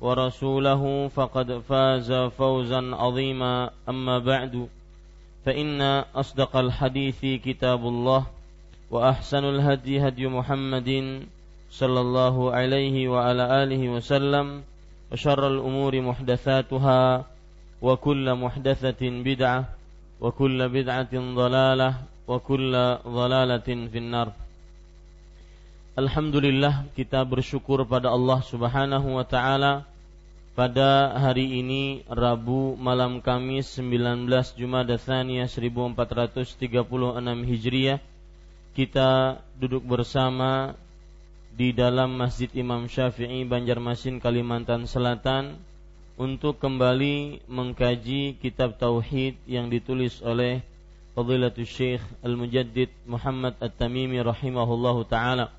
ورسوله فقد فاز فوزا عظيما. أما بعد فإن أصدق الحديث كتاب الله وأحسن الهدي هدي محمد صلى الله عليه وعلى آله وسلم وشر الأمور محدثاتها وكل محدثة بدعة وكل بدعة ضلالة وكل ضلالة في النار. Alhamdulillah kita bersyukur pada Allah Subhanahu wa taala pada hari ini Rabu malam Kamis 19 Jumada Tsaniyah 1436 Hijriah kita duduk bersama di dalam Masjid Imam Syafi'i Banjarmasin Kalimantan Selatan untuk kembali mengkaji kitab tauhid yang ditulis oleh Fadilatul Syekh Al-Mujaddid Muhammad At-Tamimi rahimahullahu taala.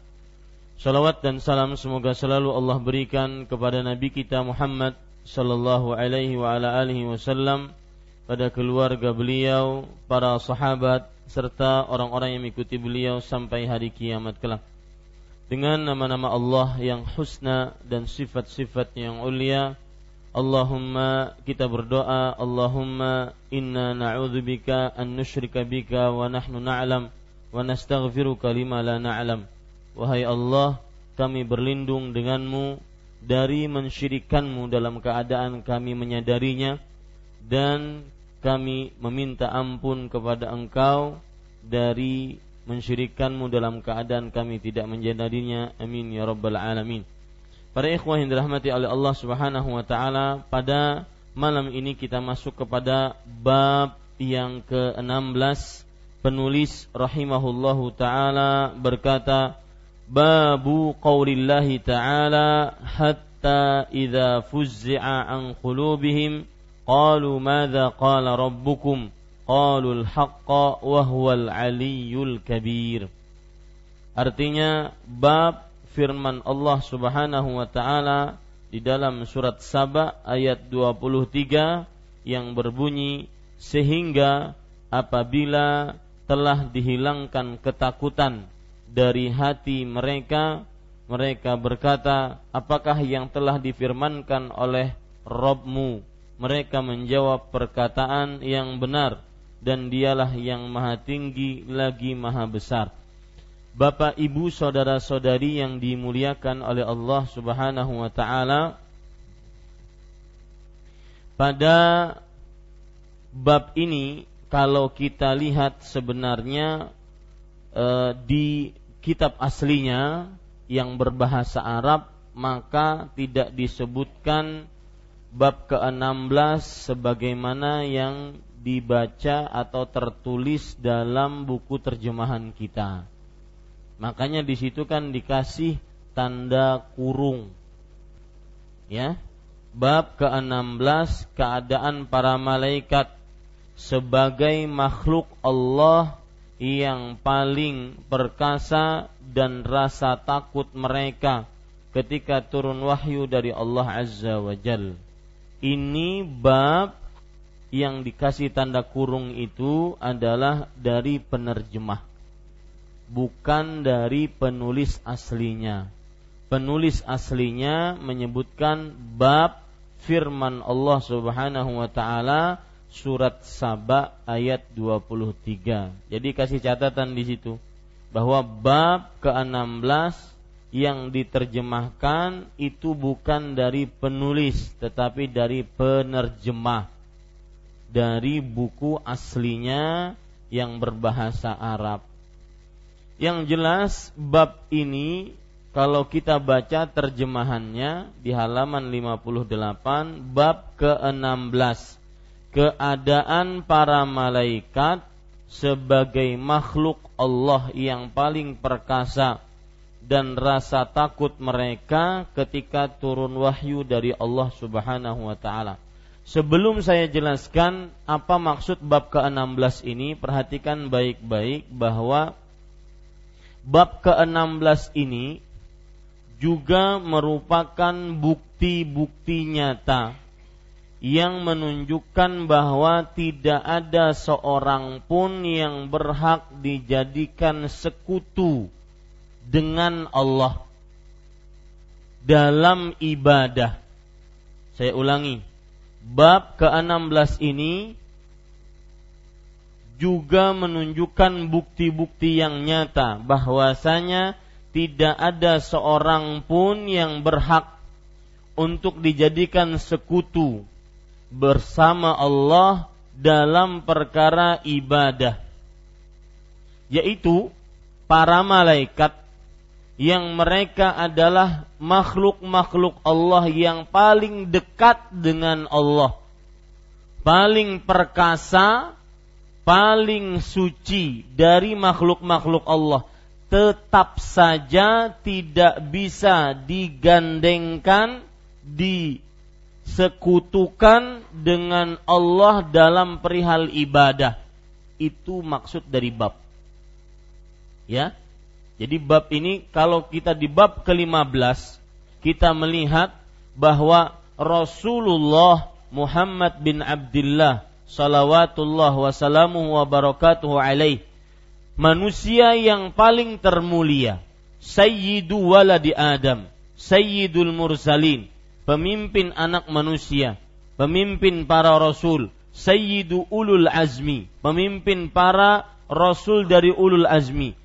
Salawat dan salam semoga selalu Allah berikan kepada nabi kita Muhammad sallallahu alaihi wa ala alihi wasallam pada keluarga beliau, para sahabat serta orang-orang yang mengikuti beliau sampai hari kiamat kelak. Dengan nama-nama Allah yang husna dan sifat-sifat yang ulia, Allahumma kita berdoa Allahumma inna na'udzubika an nusyrika bika wa nahnu na'lam wa nastaghfiruka lima la na'lam Wahai Allah kami berlindung denganmu dari mensyirikanmu dalam keadaan kami menyadarinya dan kami meminta ampun kepada engkau dari mensyirikanmu dalam keadaan kami tidak menyadarinya amin ya rabbal alamin Para ikhwah yang dirahmati oleh Allah Subhanahu wa taala, pada malam ini kita masuk kepada bab yang ke-16. Penulis rahimahullahu taala berkata, "Babu qaulillahi ta'ala hatta idza fuzzi'a an qulubihim qalu madza qala rabbukum?" Qalu al-haqqa wa huwal aliyyul kabir. Artinya bab firman Allah Subhanahu wa taala di dalam surat Saba ayat 23 yang berbunyi sehingga apabila telah dihilangkan ketakutan dari hati mereka mereka berkata apakah yang telah difirmankan oleh Robmu mereka menjawab perkataan yang benar dan dialah yang maha tinggi lagi maha besar Bapak, Ibu, saudara-saudari yang dimuliakan oleh Allah Subhanahu wa taala. Pada bab ini kalau kita lihat sebenarnya e, di kitab aslinya yang berbahasa Arab maka tidak disebutkan bab ke-16 sebagaimana yang dibaca atau tertulis dalam buku terjemahan kita. Makanya di situ kan dikasih tanda kurung. Ya. Bab ke-16 keadaan para malaikat sebagai makhluk Allah yang paling perkasa dan rasa takut mereka ketika turun wahyu dari Allah Azza wa Jal. Ini bab yang dikasih tanda kurung itu adalah dari penerjemah bukan dari penulis aslinya. Penulis aslinya menyebutkan bab firman Allah Subhanahu wa taala surat Saba ayat 23. Jadi kasih catatan di situ bahwa bab ke-16 yang diterjemahkan itu bukan dari penulis tetapi dari penerjemah dari buku aslinya yang berbahasa Arab. Yang jelas bab ini kalau kita baca terjemahannya di halaman 58 bab ke-16 keadaan para malaikat sebagai makhluk Allah yang paling perkasa dan rasa takut mereka ketika turun wahyu dari Allah Subhanahu wa taala. Sebelum saya jelaskan apa maksud bab ke-16 ini, perhatikan baik-baik bahwa bab ke-16 ini juga merupakan bukti-bukti nyata yang menunjukkan bahwa tidak ada seorang pun yang berhak dijadikan sekutu dengan Allah dalam ibadah. Saya ulangi, bab ke-16 ini juga menunjukkan bukti-bukti yang nyata bahwasanya tidak ada seorang pun yang berhak untuk dijadikan sekutu bersama Allah dalam perkara ibadah yaitu para malaikat yang mereka adalah makhluk-makhluk Allah yang paling dekat dengan Allah, paling perkasa, paling suci dari makhluk-makhluk Allah, tetap saja tidak bisa digandengkan, disekutukan dengan Allah dalam perihal ibadah. Itu maksud dari bab. Ya, jadi bab ini kalau kita di bab ke-15 kita melihat bahwa Rasulullah Muhammad bin Abdullah salawatullah wasalamuhu wa barakatuhu alaih manusia yang paling termulia sayyidu waladi Adam sayyidul mursalin pemimpin anak manusia pemimpin para rasul sayyidu ulul azmi pemimpin para rasul dari ulul azmi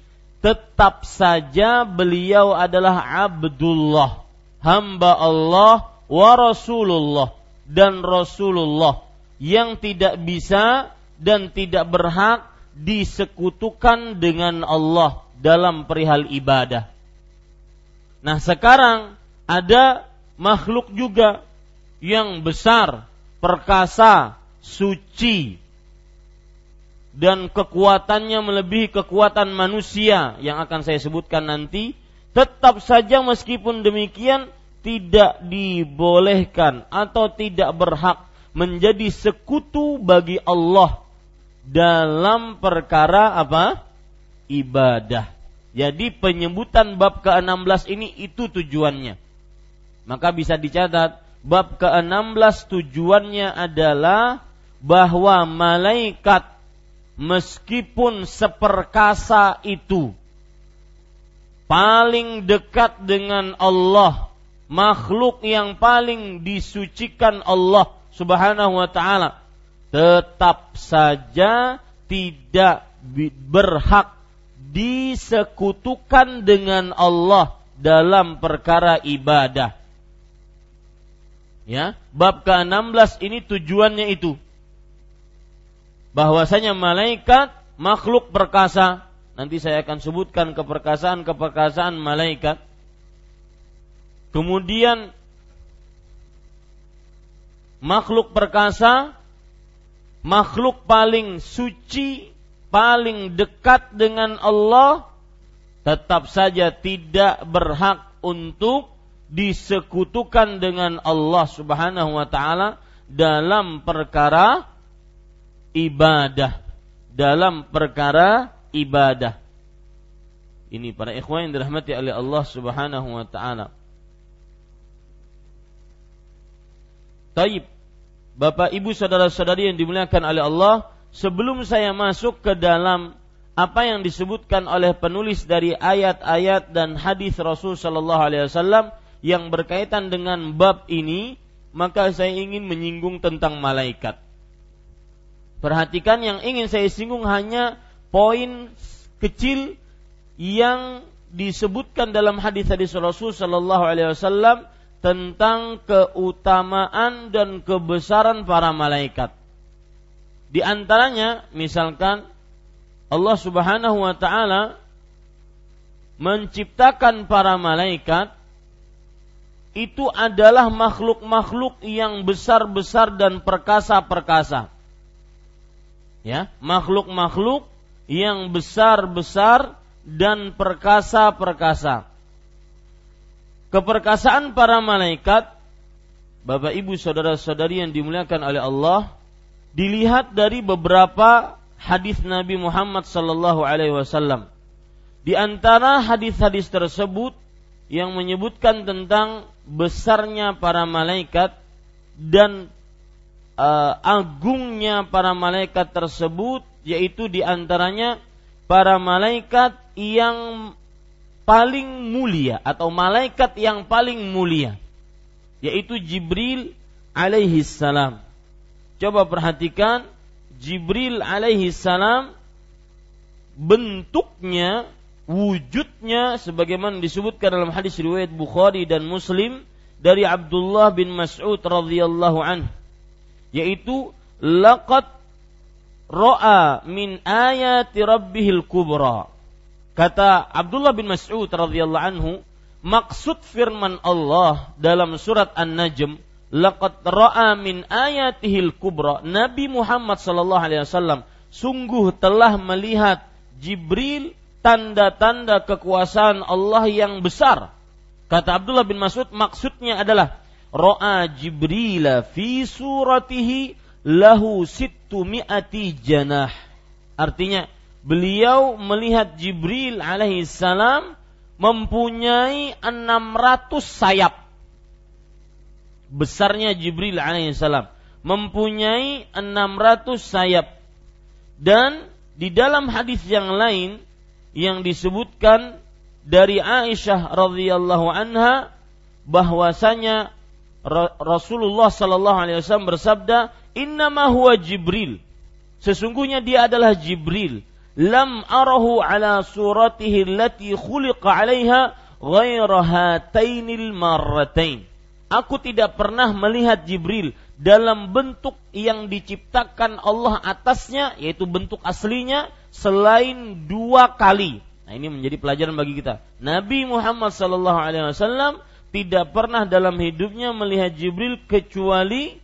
tetap saja beliau adalah Abdullah, hamba Allah wa Rasulullah dan Rasulullah yang tidak bisa dan tidak berhak disekutukan dengan Allah dalam perihal ibadah. Nah, sekarang ada makhluk juga yang besar, perkasa, suci, dan kekuatannya melebihi kekuatan manusia yang akan saya sebutkan nanti, tetap saja meskipun demikian tidak dibolehkan atau tidak berhak menjadi sekutu bagi Allah dalam perkara apa? ibadah. Jadi penyebutan bab ke-16 ini itu tujuannya. Maka bisa dicatat bab ke-16 tujuannya adalah bahwa malaikat meskipun seperkasa itu paling dekat dengan Allah, makhluk yang paling disucikan Allah Subhanahu wa taala, tetap saja tidak berhak disekutukan dengan Allah dalam perkara ibadah. Ya, bab ke-16 ini tujuannya itu bahwasanya malaikat makhluk perkasa. Nanti saya akan sebutkan keperkasaan-keperkasaan malaikat. Kemudian makhluk perkasa, makhluk paling suci, paling dekat dengan Allah, tetap saja tidak berhak untuk disekutukan dengan Allah Subhanahu wa taala dalam perkara ibadah dalam perkara ibadah. Ini para ikhwan yang dirahmati oleh Allah Subhanahu wa taala. Taib. Bapak Ibu saudara-saudari yang dimuliakan oleh Allah, sebelum saya masuk ke dalam apa yang disebutkan oleh penulis dari ayat-ayat dan hadis Rasul Shallallahu Alaihi Wasallam yang berkaitan dengan bab ini, maka saya ingin menyinggung tentang malaikat. Perhatikan yang ingin saya singgung hanya poin kecil yang disebutkan dalam hadis-hadis Rasul Shallallahu Alaihi Wasallam tentang keutamaan dan kebesaran para malaikat. Di antaranya, misalkan Allah Subhanahu wa Ta'ala menciptakan para malaikat itu adalah makhluk-makhluk yang besar-besar dan perkasa-perkasa. Ya, makhluk-makhluk yang besar-besar dan perkasa-perkasa. Keperkasaan para malaikat, Bapak Ibu saudara-saudari yang dimuliakan oleh Allah, dilihat dari beberapa hadis Nabi Muhammad sallallahu alaihi wasallam. Di antara hadis-hadis tersebut yang menyebutkan tentang besarnya para malaikat dan uh, agungnya para malaikat tersebut yaitu di antaranya para malaikat yang paling mulia atau malaikat yang paling mulia yaitu Jibril alaihi salam. Coba perhatikan Jibril alaihi salam bentuknya wujudnya sebagaimana disebutkan dalam hadis riwayat Bukhari dan Muslim dari Abdullah bin Mas'ud radhiyallahu anhu yaitu laqad ra'a min ayati rabbihil kubra Kata Abdullah bin Mas'ud radhiyallahu anhu, maksud firman Allah dalam surat An-Najm, laqad ra'a min ayatihil kubra. Nabi Muhammad sallallahu alaihi wasallam sungguh telah melihat Jibril tanda-tanda kekuasaan Allah yang besar. Kata Abdullah bin Mas'ud maksudnya adalah ra'a Jibril fi suratihi lahu sittu mi'ati janah. Artinya beliau melihat Jibril alaihi salam mempunyai 600 sayap. Besarnya Jibril alaihi salam mempunyai 600 sayap. Dan di dalam hadis yang lain yang disebutkan dari Aisyah radhiyallahu anha bahwasanya Rasulullah sallallahu alaihi wasallam bersabda, "Innama huwa Jibril." Sesungguhnya dia adalah Jibril lam arahu ala suratihi allati khuliqa 'alaiha ghaira hatainil marratain. Aku tidak pernah melihat Jibril dalam bentuk yang diciptakan Allah atasnya yaitu bentuk aslinya selain dua kali. Nah, ini menjadi pelajaran bagi kita. Nabi Muhammad sallallahu alaihi wasallam tidak pernah dalam hidupnya melihat Jibril kecuali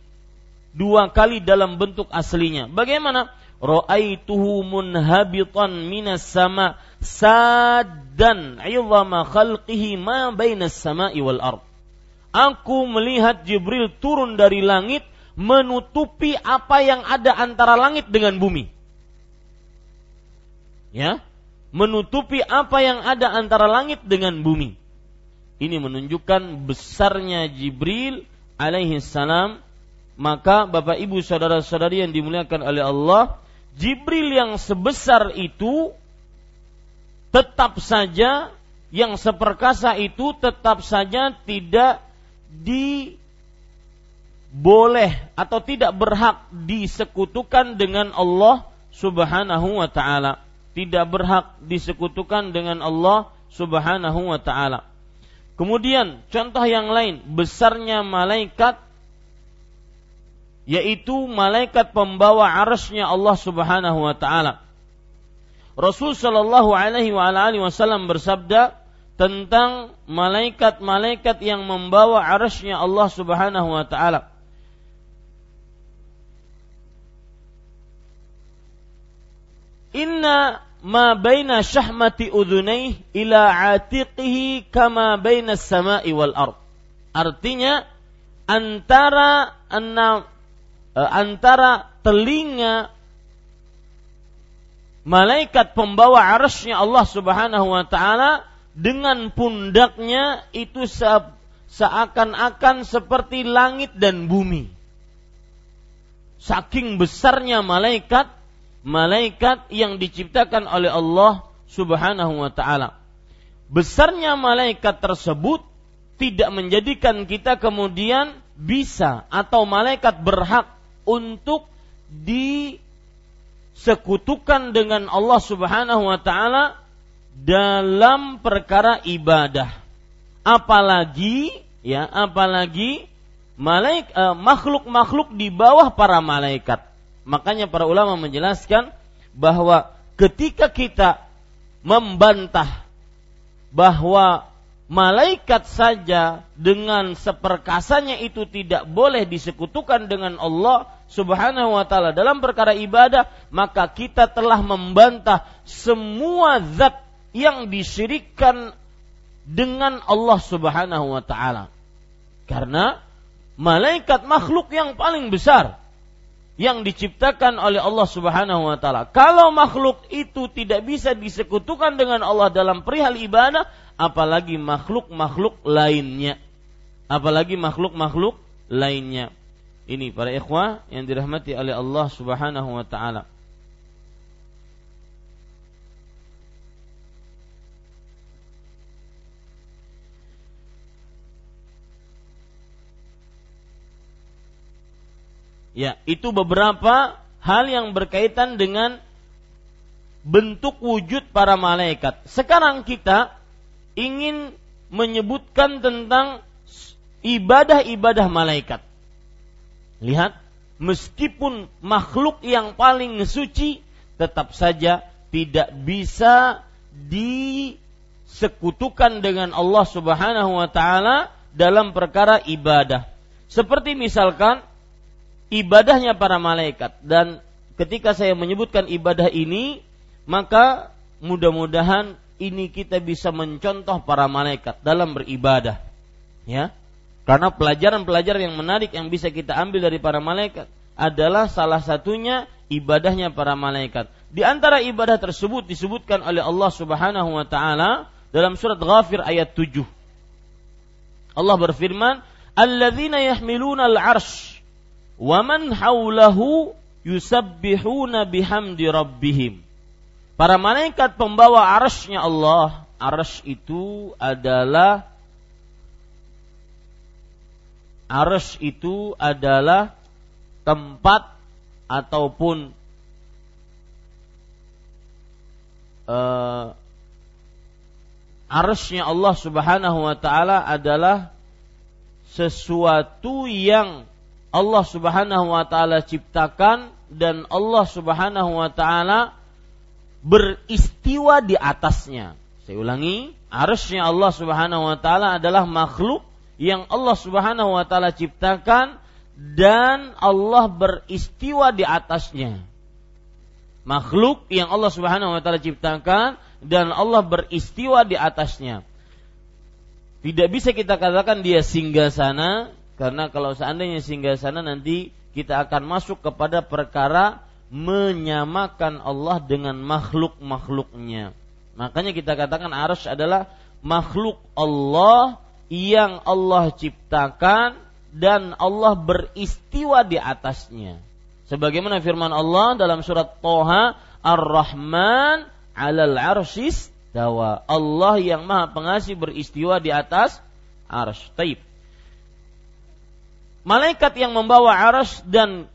dua kali dalam bentuk aslinya. Bagaimana? ra'aituhu munhabitan minas sama saddan 'idhama khalqihi ma bainas sama'i wal ard. Aku melihat Jibril turun dari langit menutupi apa yang ada antara langit dengan bumi. Ya, menutupi apa yang ada antara langit dengan bumi. Ini menunjukkan besarnya Jibril alaihi salam. Maka Bapak Ibu saudara-saudari yang dimuliakan oleh Allah, Jibril yang sebesar itu tetap saja yang seperkasa itu tetap saja tidak diboleh atau tidak berhak disekutukan dengan Allah Subhanahu wa taala. Tidak berhak disekutukan dengan Allah Subhanahu wa taala. Kemudian contoh yang lain, besarnya malaikat yaitu malaikat pembawa arasnya Allah Subhanahu wa taala. Rasul sallallahu alaihi wa alihi wasallam bersabda tentang malaikat-malaikat yang membawa arasnya Allah Subhanahu wa taala. Inna ma baina syahmati udhunai ila atiqihi kama baina samai wal ard. Artinya antara enam e, antara telinga malaikat pembawa arasnya Allah Subhanahu wa taala dengan pundaknya itu se seakan-akan seperti langit dan bumi. saking besarnya malaikat malaikat yang diciptakan oleh Allah Subhanahu wa taala. Besarnya malaikat tersebut tidak menjadikan kita kemudian bisa atau malaikat berhak untuk disekutukan dengan Allah Subhanahu wa taala dalam perkara ibadah. Apalagi ya, apalagi malaik uh, makhluk-makhluk di bawah para malaikat. Makanya para ulama menjelaskan bahwa ketika kita membantah bahwa malaikat saja dengan seperkasanya itu tidak boleh disekutukan dengan Allah Subhanahu wa taala dalam perkara ibadah, maka kita telah membantah semua zat yang disyirikkan dengan Allah Subhanahu wa taala. Karena malaikat makhluk yang paling besar yang diciptakan oleh Allah Subhanahu wa taala. Kalau makhluk itu tidak bisa disekutukan dengan Allah dalam perihal ibadah, apalagi makhluk-makhluk lainnya. Apalagi makhluk-makhluk lainnya. Ini para ikhwah yang dirahmati oleh Allah Subhanahu wa taala. Ya, itu beberapa hal yang berkaitan dengan bentuk wujud para malaikat. Sekarang kita ingin menyebutkan tentang ibadah-ibadah malaikat. Lihat, meskipun makhluk yang paling suci tetap saja tidak bisa disekutukan dengan Allah Subhanahu wa taala dalam perkara ibadah. Seperti misalkan ibadahnya para malaikat dan ketika saya menyebutkan ibadah ini maka mudah-mudahan ini kita bisa mencontoh para malaikat dalam beribadah ya karena pelajaran-pelajaran yang menarik yang bisa kita ambil dari para malaikat adalah salah satunya ibadahnya para malaikat. Di antara ibadah tersebut disebutkan oleh Allah Subhanahu wa taala dalam surat Ghafir ayat 7. Allah berfirman, "Alladzina yahmiluna al-'arsy Waman haulahu yusabbihuna bihamdi rabbihim. Para malaikat pembawa arasnya Allah, aras itu adalah aras itu adalah tempat ataupun uh, arasnya Allah Subhanahu wa taala adalah sesuatu yang Allah Subhanahu wa taala ciptakan dan Allah Subhanahu wa taala beristiwa di atasnya. Saya ulangi, arusnya Allah Subhanahu wa taala adalah makhluk yang Allah Subhanahu wa taala ciptakan dan Allah beristiwa di atasnya. Makhluk yang Allah Subhanahu wa taala ciptakan dan Allah beristiwa di atasnya. Tidak bisa kita katakan dia singgah sana karena kalau seandainya singgah sana nanti kita akan masuk kepada perkara menyamakan Allah dengan makhluk-makhluknya. Makanya kita katakan arus adalah makhluk Allah yang Allah ciptakan dan Allah beristiwa di atasnya. Sebagaimana firman Allah dalam surat Toha, Ar-Rahman alal arsis dawa. Allah yang maha pengasih beristiwa di atas arsh. Taib malaikat yang membawa aras dan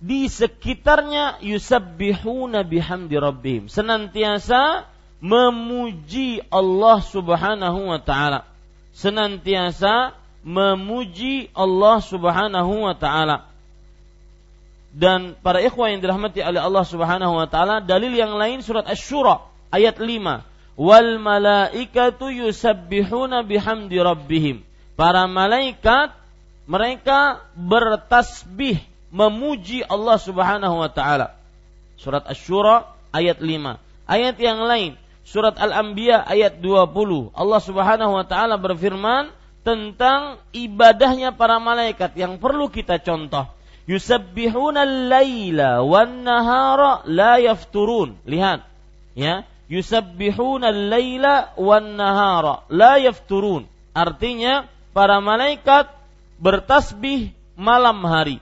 di sekitarnya yusabbihuna bihamdi rabbihim. Senantiasa memuji Allah Subhanahu wa taala. Senantiasa memuji Allah Subhanahu wa taala. Dan para ikhwah yang dirahmati oleh Allah Subhanahu wa taala dalil yang lain surat Asy-Syura ayat 5 wal malaikatu yusabbihuna bihamdi rabbihim. Para malaikat mereka bertasbih memuji Allah Subhanahu wa taala. Surat Asy-Syura ayat 5. Ayat yang lain, surat Al-Anbiya ayat 20. Allah Subhanahu wa taala berfirman tentang ibadahnya para malaikat yang perlu kita contoh. Yusabbihuna al-laila wan nahara la yafturun. Lihat, ya. Yusabbihuna al-laila wan nahara la yafturun. Artinya para malaikat bertasbih malam hari.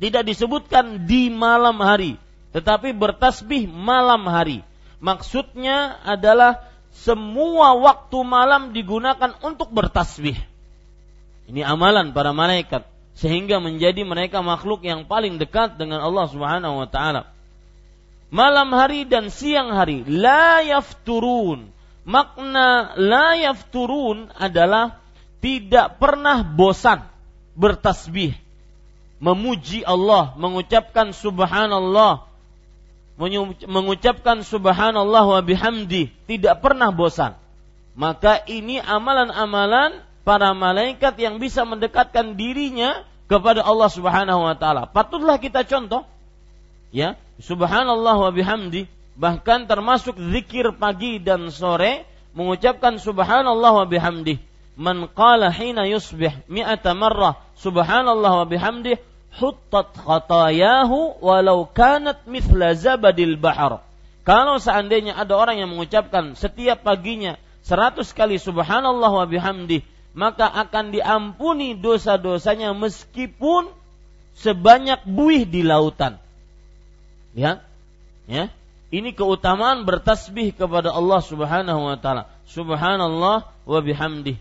Tidak disebutkan di malam hari, tetapi bertasbih malam hari. Maksudnya adalah semua waktu malam digunakan untuk bertasbih. Ini amalan para malaikat sehingga menjadi mereka makhluk yang paling dekat dengan Allah Subhanahu wa taala. Malam hari dan siang hari la yafturun. Makna la yafturun adalah tidak pernah bosan bertasbih, memuji Allah, mengucapkan subhanallah, mengucapkan subhanallah wa bihamdi, tidak pernah bosan. Maka ini amalan-amalan para malaikat yang bisa mendekatkan dirinya kepada Allah Subhanahu wa taala. Patutlah kita contoh ya, subhanallah wa bihamdi bahkan termasuk zikir pagi dan sore mengucapkan subhanallah wa bihamdi man qala hina yusbih mi'ata marrah subhanallah wa bihamdih huttat khatayahu walau kanat mithla zabadil bahar. Kalau seandainya ada orang yang mengucapkan setiap paginya seratus kali subhanallah wa bihamdih, maka akan diampuni dosa-dosanya meskipun sebanyak buih di lautan. Ya. Ya. Ini keutamaan bertasbih kepada Allah Subhanahu wa taala. Subhanallah wa bihamdih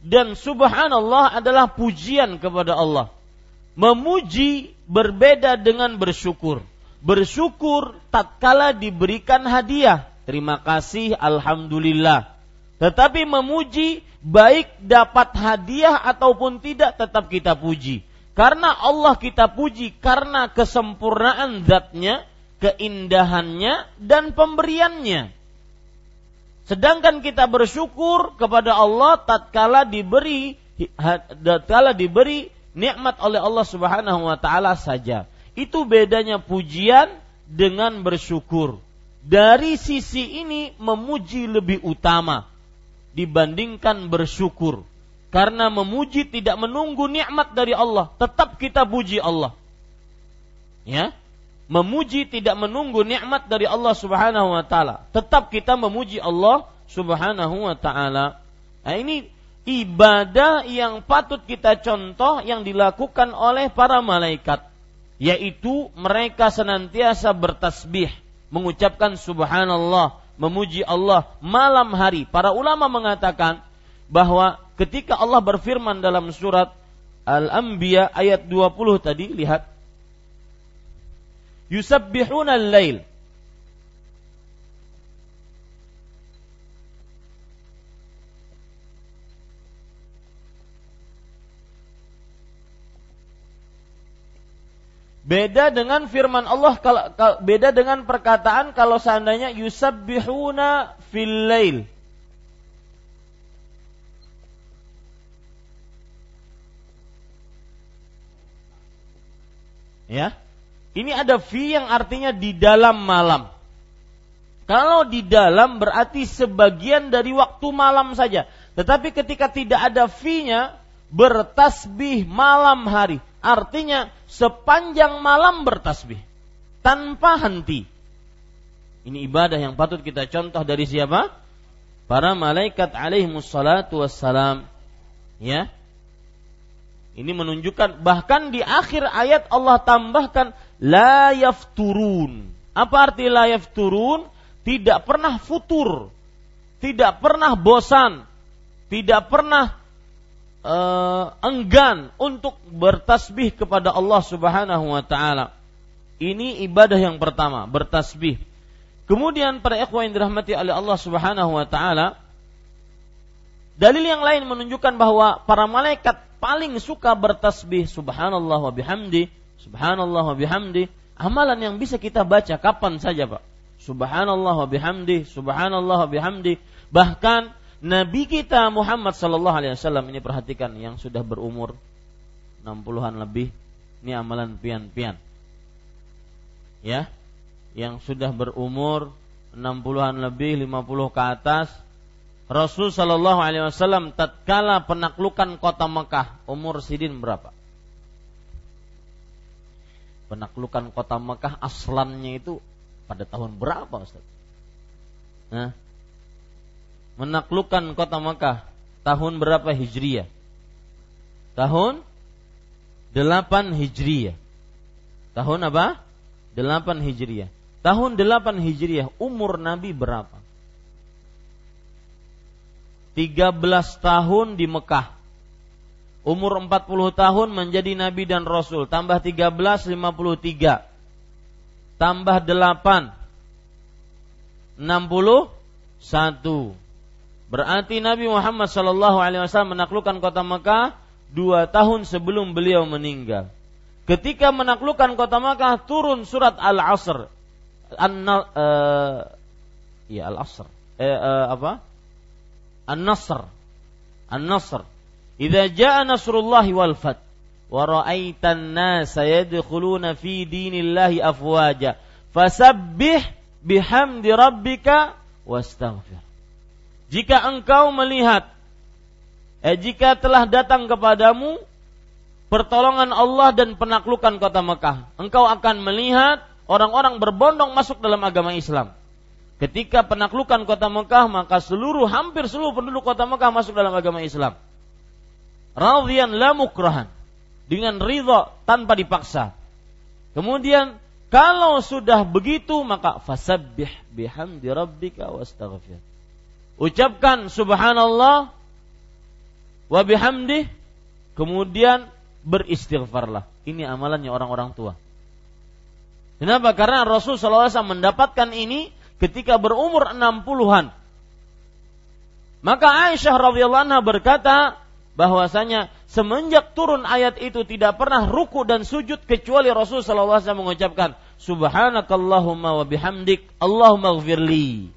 dan subhanallah adalah pujian kepada Allah. Memuji berbeda dengan bersyukur. Bersyukur tatkala diberikan hadiah. Terima kasih, alhamdulillah. Tetapi memuji baik dapat hadiah ataupun tidak tetap kita puji. Karena Allah kita puji karena kesempurnaan zatnya, keindahannya dan pemberiannya. Sedangkan kita bersyukur kepada Allah tatkala diberi tatkala diberi nikmat oleh Allah Subhanahu wa taala saja. Itu bedanya pujian dengan bersyukur. Dari sisi ini memuji lebih utama dibandingkan bersyukur. Karena memuji tidak menunggu nikmat dari Allah, tetap kita puji Allah. Ya, memuji tidak menunggu nikmat dari Allah Subhanahu wa taala. Tetap kita memuji Allah Subhanahu wa taala. Nah, ini ibadah yang patut kita contoh yang dilakukan oleh para malaikat yaitu mereka senantiasa bertasbih, mengucapkan subhanallah, memuji Allah malam hari. Para ulama mengatakan bahwa ketika Allah berfirman dalam surat Al-Anbiya ayat 20 tadi, lihat yusabbihuna al-lail Beda dengan firman Allah beda dengan perkataan kalau seandainya yusabbihuna fil lail. Ya. Ini ada fi yang artinya di dalam malam. Kalau di dalam berarti sebagian dari waktu malam saja. Tetapi ketika tidak ada fi-nya, bertasbih malam hari. Artinya sepanjang malam bertasbih. Tanpa henti. Ini ibadah yang patut kita contoh dari siapa? Para malaikat alaihi wassalatu wassalam. Ya, ini menunjukkan bahkan di akhir ayat Allah tambahkan la yafturun. Apa arti la yafturun? Tidak pernah futur, tidak pernah bosan, tidak pernah uh, enggan untuk bertasbih kepada Allah Subhanahu wa taala. Ini ibadah yang pertama, bertasbih. Kemudian para ikhwan yang dirahmati oleh Allah Subhanahu wa taala, dalil yang lain menunjukkan bahwa para malaikat paling suka bertasbih subhanallah wa bihamdi, subhanallah wa bihamdi, amalan yang bisa kita baca kapan saja, Pak. Subhanallah wa bihamdi, subhanallah wa bihamdi. Bahkan Nabi kita Muhammad sallallahu alaihi wasallam ini perhatikan yang sudah berumur 60-an lebih, ini amalan pian-pian. Ya. Yang sudah berumur 60-an lebih, 50 ke atas, Rasul Shallallahu Alaihi Wasallam tatkala penaklukan kota Mekah umur sidin berapa? Penaklukan kota Mekah aslannya itu pada tahun berapa Ustaz? Nah, menaklukkan kota Mekah tahun berapa Hijriyah? Tahun 8 Hijriyah. Tahun apa? 8 Hijriah. Tahun 8 Hijriah umur Nabi berapa? 13 tahun di Mekah. Umur 40 tahun menjadi nabi dan rasul, tambah 13 53. Tambah 8 61. Berarti Nabi Muhammad Shallallahu alaihi wasallam menaklukkan kota Mekah dua tahun sebelum beliau meninggal. Ketika menaklukkan kota Mekah turun surat Al-Asr. An uh, ya Al-Asr. Eh, uh, apa? An-Nasr. An-Nasr. Idza jaa nasrullahi wal fath wa ra'aitan nasa yadkhuluna fi dinillahi afwaja fasabbih bihamdi rabbika wastaghfir. Jika engkau melihat eh jika telah datang kepadamu pertolongan Allah dan penaklukan kota Mekah, engkau akan melihat orang-orang berbondong masuk dalam agama Islam. Ketika penaklukan kota Mekah, maka seluruh hampir seluruh penduduk kota Mekah masuk dalam agama Islam. Radhiyan la mukrahan. Dengan ridha tanpa dipaksa. Kemudian kalau sudah begitu maka fasabbih bihamdi rabbika wastaghfir. Ucapkan subhanallah wa bihamdi kemudian beristighfarlah. Ini amalannya orang-orang tua. Kenapa? Karena Rasul SAW mendapatkan ini ketika berumur 60-an. Maka Aisyah radhiyallahu anha berkata bahwasanya semenjak turun ayat itu tidak pernah ruku dan sujud kecuali Rasul sallallahu alaihi wasallam mengucapkan subhanakallahumma wa bihamdik Allahumma ighfirli.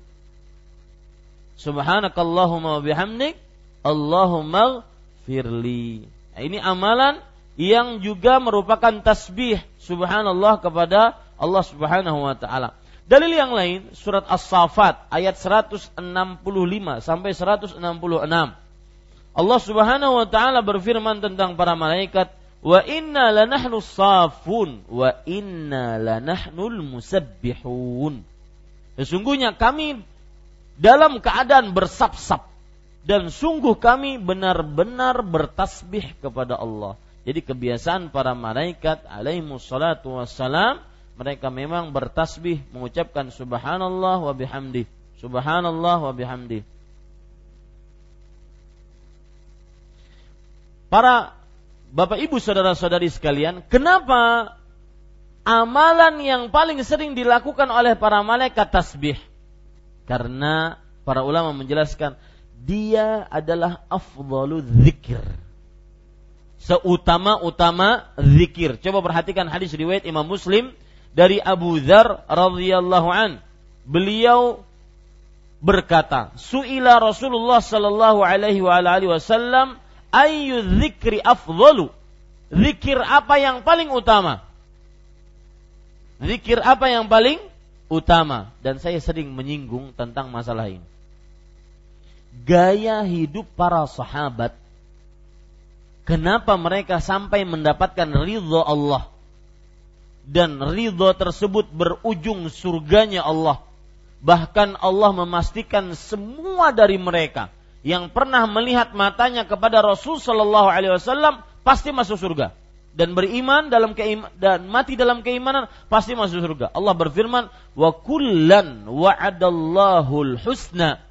Subhanakallahumma wa bihamdik Allahumma ighfirli. Nah, ini amalan yang juga merupakan tasbih subhanallah kepada Allah Subhanahu wa taala. Dalil yang lain surat As-Saffat ayat 165 sampai 166. Allah Subhanahu wa taala berfirman tentang para malaikat, "Wa inna lanahnu safun wa inna lanahnul musabbihun." Sesungguhnya kami dalam keadaan bersap-sap dan sungguh kami benar-benar bertasbih kepada Allah. Jadi kebiasaan para malaikat alaihi wassalatu wassalam mereka memang bertasbih mengucapkan subhanallah wa bihamdi subhanallah wa bihamdi para Bapak Ibu saudara-saudari sekalian kenapa amalan yang paling sering dilakukan oleh para malaikat tasbih karena para ulama menjelaskan dia adalah afdalu zikir seutama-utama zikir. Coba perhatikan hadis riwayat Imam Muslim dari Abu Dzar radhiyallahu an. Beliau berkata, "Su'ila Rasulullah sallallahu alaihi wa wasallam ayyu dzikri afdalu?" Zikir apa yang paling utama? Zikir apa yang paling utama? Dan saya sering menyinggung tentang masalah ini. Gaya hidup para sahabat Kenapa mereka sampai mendapatkan ridho Allah? dan ridho tersebut berujung surganya Allah. Bahkan Allah memastikan semua dari mereka yang pernah melihat matanya kepada Rasul Shallallahu Alaihi Wasallam pasti masuk surga dan beriman dalam keiman, dan mati dalam keimanan pasti masuk surga. Allah berfirman, "Wa kullan wa'adallahu husna."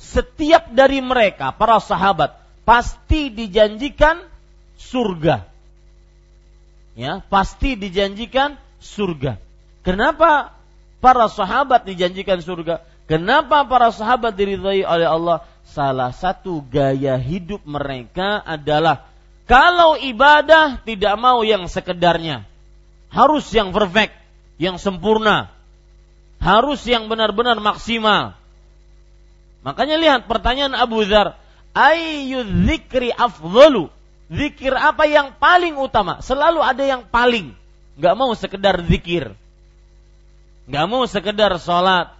Setiap dari mereka para sahabat pasti dijanjikan surga ya pasti dijanjikan surga. Kenapa para sahabat dijanjikan surga? Kenapa para sahabat diridhai oleh Allah? Salah satu gaya hidup mereka adalah kalau ibadah tidak mau yang sekedarnya. Harus yang perfect, yang sempurna. Harus yang benar-benar maksimal. Makanya lihat pertanyaan Abu Dhar. Ayu zikri afdalu zikir apa yang paling utama? Selalu ada yang paling. Gak mau sekedar zikir. Gak mau sekedar sholat.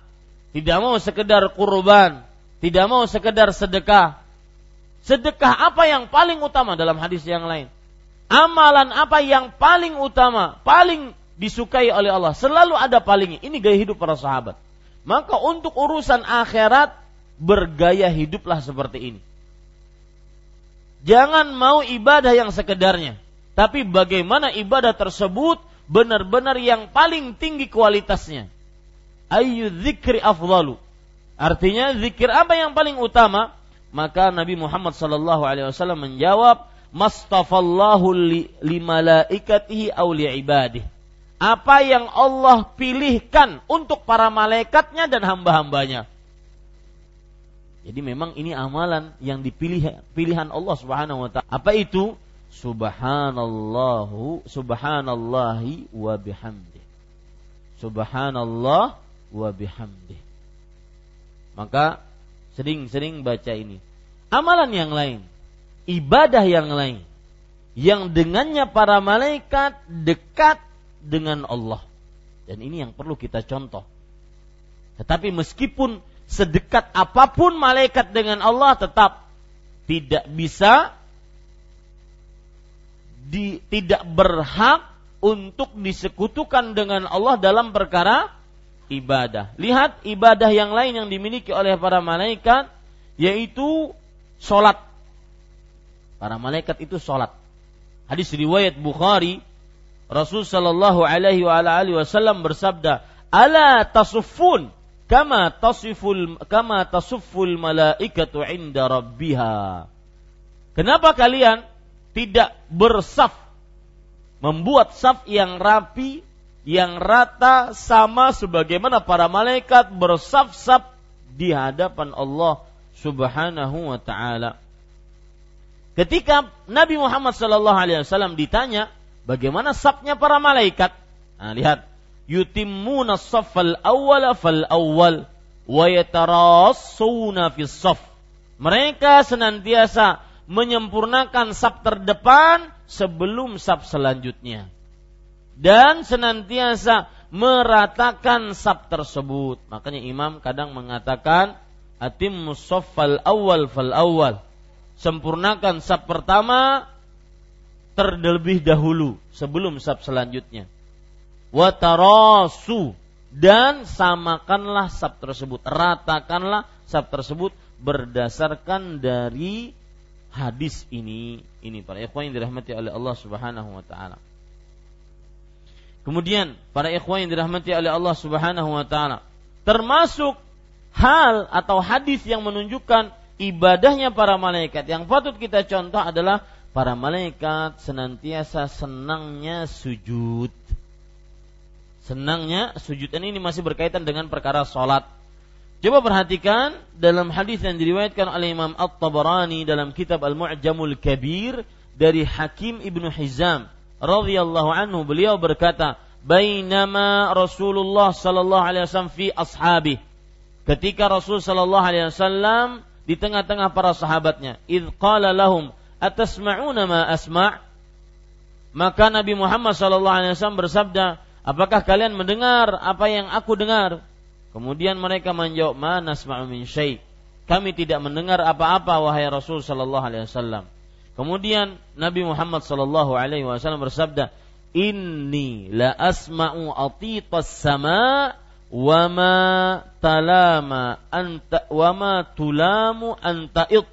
Tidak mau sekedar kurban. Tidak mau sekedar sedekah. Sedekah apa yang paling utama dalam hadis yang lain? Amalan apa yang paling utama, paling disukai oleh Allah? Selalu ada palingnya. Ini gaya hidup para sahabat. Maka untuk urusan akhirat, bergaya hiduplah seperti ini. Jangan mau ibadah yang sekedarnya. Tapi bagaimana ibadah tersebut benar-benar yang paling tinggi kualitasnya. Ayu zikri afdalu. Artinya zikir apa yang paling utama? Maka Nabi Muhammad sallallahu alaihi wasallam menjawab, "Mastafallahu li, malaikatihi aw li ibadihi." Apa yang Allah pilihkan untuk para malaikatnya dan hamba-hambanya. Jadi memang ini amalan yang dipilih pilihan Allah Subhanahu wa taala. Apa itu? Subhanallahu subhanallahi wa bihamdi. Subhanallah wa bihamdi. Maka sering-sering baca ini. Amalan yang lain, ibadah yang lain yang dengannya para malaikat dekat dengan Allah. Dan ini yang perlu kita contoh. Tetapi meskipun sedekat apa pun malaikat dengan Allah tetap tidak bisa di, tidak berhak untuk disekutukan dengan Allah dalam perkara ibadah. Lihat ibadah yang lain yang dimiliki oleh para malaikat yaitu solat. Para malaikat itu solat. Hadis riwayat Bukhari Rasul Shallallahu Alaihi Wasallam bersabda, "Ala tasuffun kama tasiful kama tasufful malaikatu inda rabbiha. Kenapa kalian tidak bersaf membuat saf yang rapi, yang rata sama sebagaimana para malaikat bersaf-saf di hadapan Allah Subhanahu wa taala. Ketika Nabi Muhammad sallallahu alaihi wasallam ditanya, bagaimana safnya para malaikat? Nah, lihat yutimmuna saffal awwala fal awwal wa yatarassuna fis saff. Mereka senantiasa menyempurnakan saf terdepan sebelum saf selanjutnya. Dan senantiasa meratakan saf tersebut. Makanya imam kadang mengatakan atimmus saffal awwal fal awwal. Sempurnakan saf pertama terlebih dahulu sebelum saf selanjutnya watarasu dan samakanlah sab tersebut, ratakanlah sab tersebut berdasarkan dari hadis ini. Ini para ikhwan yang dirahmati oleh Allah Subhanahu wa taala. Kemudian para ikhwan yang dirahmati oleh Allah Subhanahu wa taala, termasuk hal atau hadis yang menunjukkan ibadahnya para malaikat. Yang patut kita contoh adalah para malaikat senantiasa senangnya sujud. Senangnya sujudan ini masih berkaitan dengan perkara sholat. Coba perhatikan dalam hadis yang diriwayatkan oleh Imam At-Tabarani dalam kitab Al-Mu'jamul Kabir dari Hakim Ibnu Hizam radhiyallahu anhu beliau berkata, "Bainama Rasulullah sallallahu alaihi wasallam fi ashabi." Ketika Rasul sallallahu alaihi wasallam di tengah-tengah para sahabatnya, "Idz qala lahum, atasma'una ma asma'?" Maka Nabi Muhammad sallallahu alaihi wasallam bersabda, Apakah kalian mendengar apa yang aku dengar? Kemudian mereka menjawab, "Mana nasma'u min syai'." Kami tidak mendengar apa-apa wahai Rasul sallallahu alaihi wasallam. Kemudian Nabi Muhammad sallallahu alaihi wasallam bersabda, "Inni la asma'u atitas sama wa ma talama anta wa ma tulamu anta'id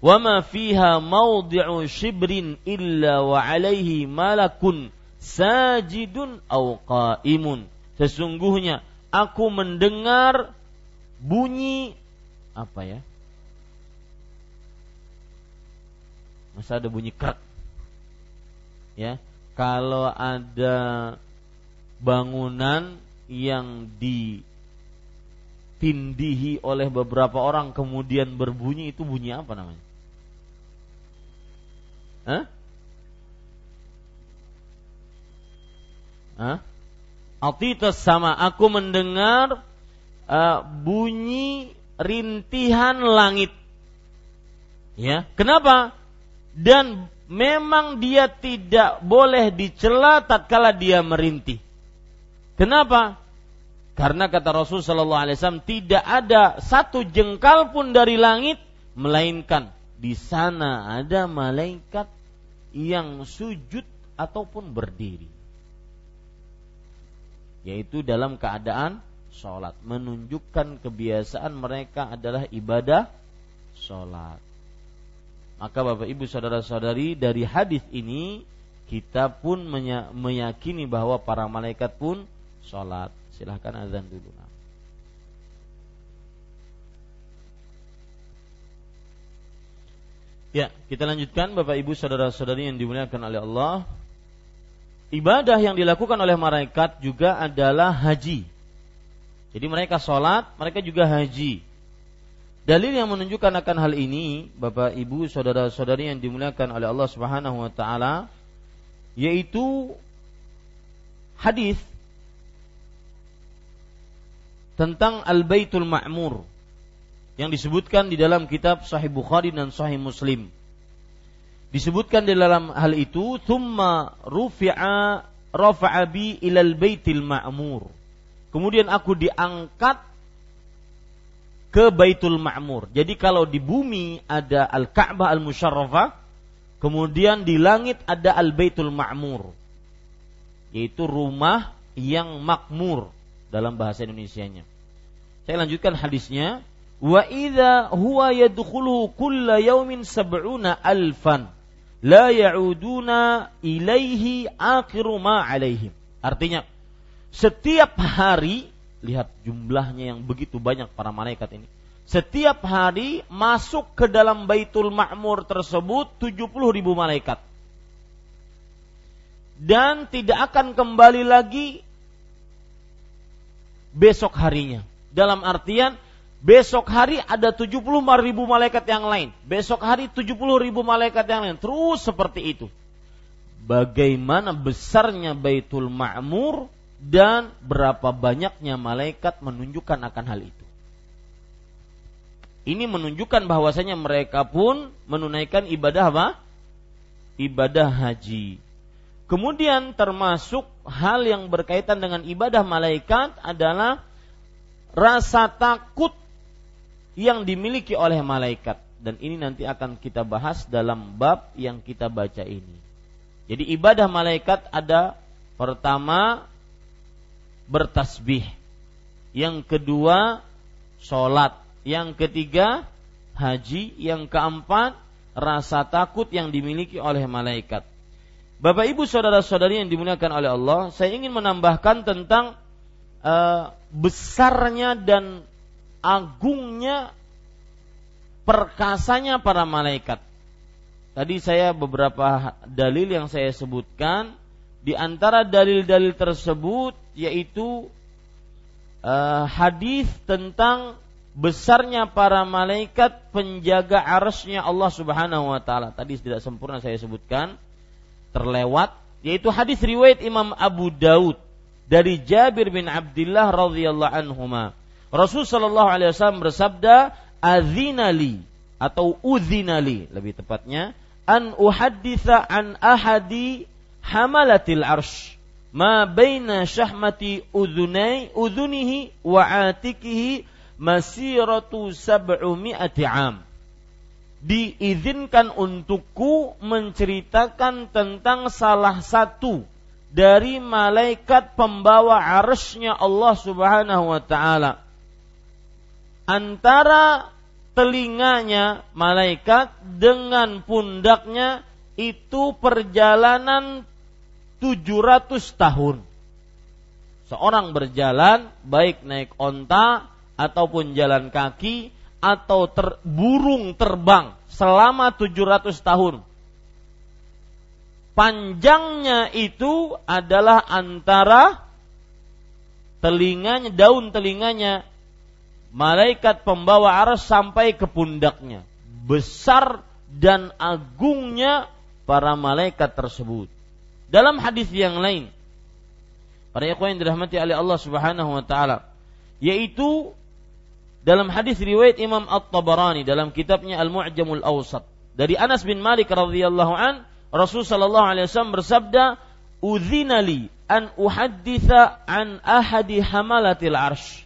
wa ma fiha mawdi'u shibrin illa wa alaihi malakun sajidun au qaimun. Sesungguhnya aku mendengar bunyi apa ya? Masa ada bunyi krek. Ya, kalau ada bangunan yang ditindihi oleh beberapa orang kemudian berbunyi itu bunyi apa namanya? Hah? Atitas sama aku mendengar uh, bunyi rintihan langit. Ya, kenapa? Dan memang dia tidak boleh dicela tatkala dia merintih. Kenapa? Karena kata Rasul Shallallahu Alaihi Wasallam tidak ada satu jengkal pun dari langit melainkan di sana ada malaikat yang sujud ataupun berdiri yaitu dalam keadaan sholat menunjukkan kebiasaan mereka adalah ibadah sholat maka bapak ibu saudara saudari dari hadis ini kita pun meyakini bahwa para malaikat pun sholat. Silahkan azan dulu. Ya, kita lanjutkan Bapak Ibu saudara-saudari yang dimuliakan oleh Allah. Ibadah yang dilakukan oleh malaikat juga adalah haji. Jadi mereka sholat, mereka juga haji. Dalil yang menunjukkan akan hal ini, Bapak Ibu saudara-saudari yang dimuliakan oleh Allah Subhanahu wa taala, yaitu hadis tentang Al-Baitul Ma'mur yang disebutkan di dalam kitab Sahih Bukhari dan Sahih Muslim. Disebutkan di dalam hal itu, "Tsumma rufi'a rafa'a bi ilal baitil ma'mur." Kemudian aku diangkat ke Baitul Ma'mur. Jadi kalau di bumi ada Al-Ka'bah Al-Musyarrafah, kemudian di langit ada Al-Baitul Ma'mur. Yaitu rumah yang makmur dalam bahasa Indonesianya. Saya lanjutkan hadisnya wa idza huwa yadkhulu kulla yaumin sab'una alfan la ya'uduna ilaihi akhiru ma alaihim. Artinya setiap hari lihat jumlahnya yang begitu banyak para malaikat ini. Setiap hari masuk ke dalam Baitul Ma'mur tersebut 70 ribu malaikat. Dan tidak akan kembali lagi besok harinya. Dalam artian Besok hari ada 75 ribu malaikat yang lain. Besok hari 70 ribu malaikat yang lain. Terus seperti itu. Bagaimana besarnya Baitul Ma'mur dan berapa banyaknya malaikat menunjukkan akan hal itu. Ini menunjukkan bahwasanya mereka pun menunaikan ibadah apa? Ibadah haji. Kemudian termasuk hal yang berkaitan dengan ibadah malaikat adalah rasa takut yang dimiliki oleh malaikat dan ini nanti akan kita bahas dalam bab yang kita baca ini. Jadi ibadah malaikat ada pertama bertasbih, yang kedua sholat, yang ketiga haji, yang keempat rasa takut yang dimiliki oleh malaikat. Bapak Ibu saudara-saudari yang dimuliakan oleh Allah, saya ingin menambahkan tentang uh, besarnya dan agungnya perkasanya para malaikat. Tadi saya beberapa dalil yang saya sebutkan di antara dalil-dalil tersebut yaitu uh, hadis tentang besarnya para malaikat penjaga arasnya Allah Subhanahu wa taala. Tadi tidak sempurna saya sebutkan terlewat yaitu hadis riwayat Imam Abu Daud dari Jabir bin Abdullah radhiyallahu anhuma Rasul Shallallahu Alaihi Wasallam bersabda, "Azinali atau uzinali lebih tepatnya, an uhaditha an ahadi hamalatil arsh ma baina syahmati udhunai udhunihi wa atikihi masiratu sab'umi'ati am." Diizinkan untukku menceritakan tentang salah satu dari malaikat pembawa arshnya Allah subhanahu wa ta'ala antara telinganya malaikat dengan pundaknya itu perjalanan 700 tahun. Seorang berjalan baik naik onta ataupun jalan kaki atau ter, burung terbang selama 700 tahun. Panjangnya itu adalah antara telinganya, daun telinganya malaikat pembawa aras sampai ke pundaknya. Besar dan agungnya para malaikat tersebut. Dalam hadis yang lain, para ikhwan yang dirahmati oleh Allah Subhanahu wa taala, yaitu dalam hadis riwayat Imam At-Tabarani dalam kitabnya Al-Mu'jamul Awsat dari Anas bin Malik radhiyallahu an Rasul sallallahu alaihi wasallam bersabda udzinali an uhadditha an ahadi hamalatil arsh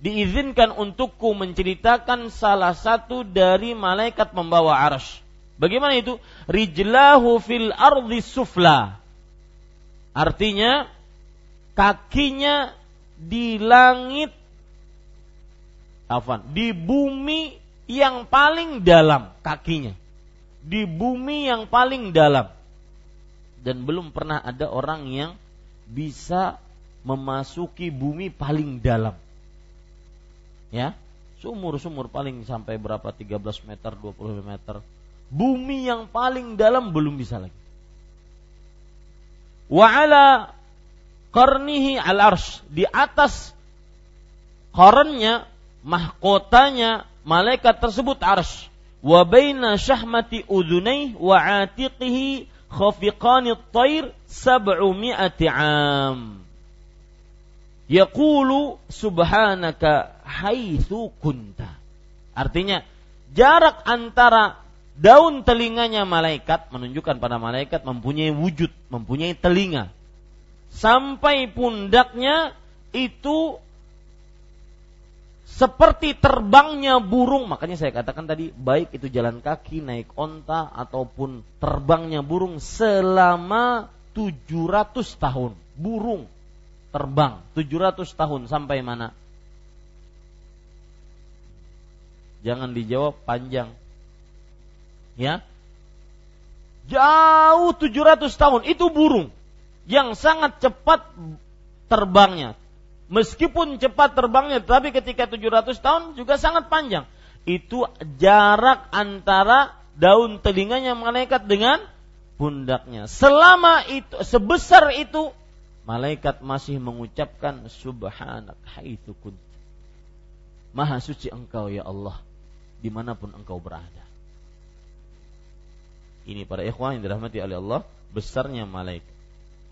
diizinkan untukku menceritakan salah satu dari malaikat membawa arsh. Bagaimana itu? Rijlahu fil ardi sufla. Artinya kakinya di langit afan, di bumi yang paling dalam kakinya. Di bumi yang paling dalam. dan belum pernah ada orang yang bisa memasuki bumi paling dalam. Ya, sumur-sumur paling sampai berapa 13 meter, 20 meter. Bumi yang paling dalam belum bisa lagi. Wa ala qarnihi al arsh. Di atas korennya mahkotanya malaikat tersebut arsh. Wa baina syahmati udhunai wa atiqihi khafiqani at-tair sab'umi'ati 'am yaqulu subhanaka haitsu kunta. Artinya jarak antara daun telinganya malaikat menunjukkan pada malaikat mempunyai wujud, mempunyai telinga. Sampai pundaknya itu seperti terbangnya burung. Makanya saya katakan tadi baik itu jalan kaki, naik onta ataupun terbangnya burung selama 700 tahun. Burung terbang 700 tahun sampai mana? Jangan dijawab panjang. Ya. Jauh 700 tahun itu burung yang sangat cepat terbangnya. Meskipun cepat terbangnya, tapi ketika 700 tahun juga sangat panjang. Itu jarak antara daun telinganya malaikat dengan pundaknya. Selama itu sebesar itu malaikat masih mengucapkan subhanak haitsu kunt. Maha suci engkau ya Allah di mana pun engkau berada. Ini para ikhwan yang dirahmati oleh Allah besarnya malaikat.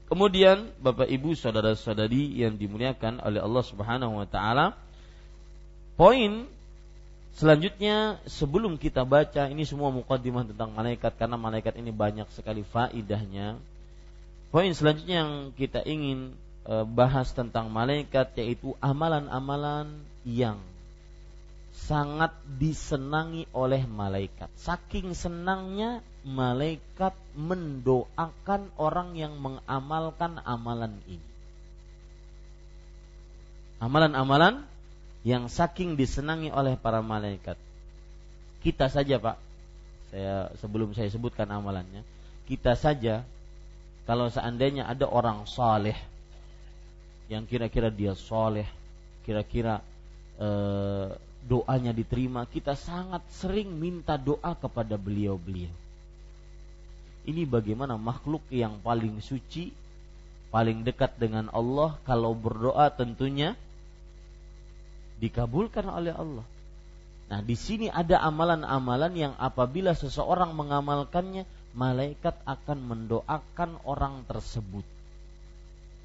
Kemudian Bapak Ibu saudara-saudari yang dimuliakan oleh Allah Subhanahu wa taala poin selanjutnya sebelum kita baca ini semua mukaddimah tentang malaikat karena malaikat ini banyak sekali faidahnya Poin selanjutnya yang kita ingin e, bahas tentang malaikat yaitu amalan-amalan yang sangat disenangi oleh malaikat. Saking senangnya malaikat mendoakan orang yang mengamalkan amalan ini. Amalan-amalan yang saking disenangi oleh para malaikat. Kita saja, Pak. Saya sebelum saya sebutkan amalannya, kita saja kalau seandainya ada orang saleh yang kira-kira dia soleh, kira-kira e, doanya diterima, kita sangat sering minta doa kepada beliau-beliau. Ini bagaimana makhluk yang paling suci, paling dekat dengan Allah, kalau berdoa tentunya dikabulkan oleh Allah. Nah, di sini ada amalan-amalan yang apabila seseorang mengamalkannya, malaikat akan mendoakan orang tersebut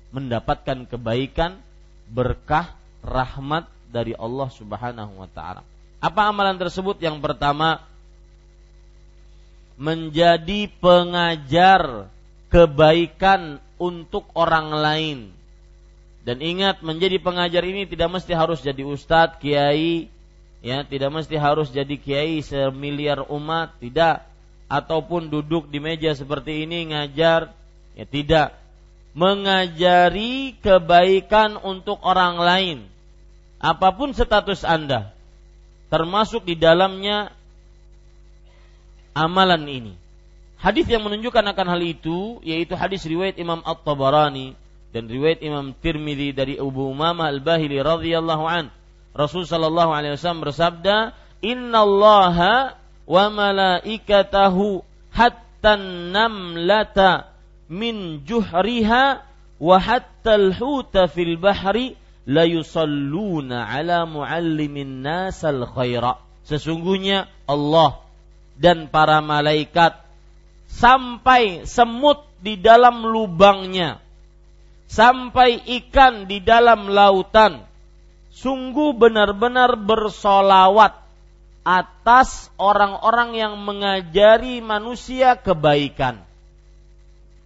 mendapatkan kebaikan, berkah, rahmat dari Allah Subhanahu wa taala. Apa amalan tersebut? Yang pertama menjadi pengajar kebaikan untuk orang lain. Dan ingat menjadi pengajar ini tidak mesti harus jadi ustadz, kiai, ya, tidak mesti harus jadi kiai semiliar umat, tidak. Ataupun duduk di meja seperti ini ngajar ya tidak. Mengajari kebaikan untuk orang lain. Apa pun status Anda termasuk di dalamnya amalan ini hadis yang menunjukkan akan hal itu yaitu hadis riwayat Imam At-Tabarani dan riwayat Imam Tirmidzi dari Abu Umamah Al-Bahili radhiyallahu an Rasul sallallahu alaihi wasallam bersabda innallaha wa malaikatahu hatta namlata min juhriha wa hatta al-huta fil bahri la yusalluna ala muallimin nasal khaira. Sesungguhnya Allah dan para malaikat sampai semut di dalam lubangnya, sampai ikan di dalam lautan, sungguh benar-benar bersolawat atas orang-orang yang mengajari manusia kebaikan.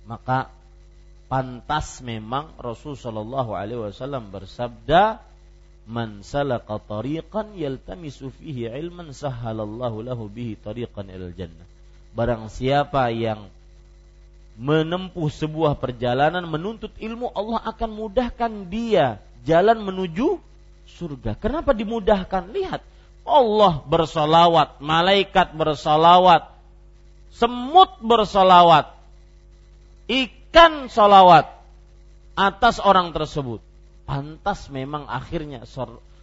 Maka pantas memang Rasul Shallallahu bersabda, "Man salaka tariqan yaltamisu fihi ilman sahhalallahu lahu bihi tariqan ilal jannah." Barang siapa yang menempuh sebuah perjalanan menuntut ilmu, Allah akan mudahkan dia jalan menuju surga. Kenapa dimudahkan? Lihat, Allah bersolawat, malaikat bersolawat, semut bersolawat. ikan solawat atas orang tersebut. Pantas memang akhirnya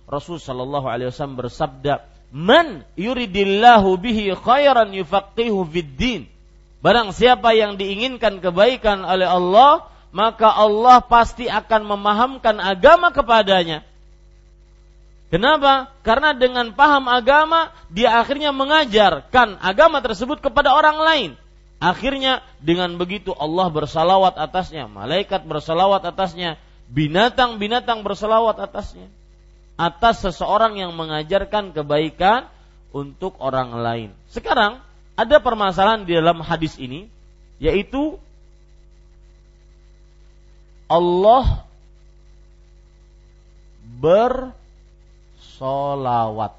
Rasul Shallallahu Alaihi Wasallam bersabda, "Man yuridillahu bihi khairan yufaqihu fid Barang siapa yang diinginkan kebaikan oleh Allah, maka Allah pasti akan memahamkan agama kepadanya. Kenapa? Karena dengan paham agama, dia akhirnya mengajarkan agama tersebut kepada orang lain. Akhirnya dengan begitu Allah bersalawat atasnya, malaikat bersalawat atasnya, binatang-binatang bersalawat atasnya. Atas seseorang yang mengajarkan kebaikan untuk orang lain. Sekarang ada permasalahan di dalam hadis ini, yaitu Allah ber solawat.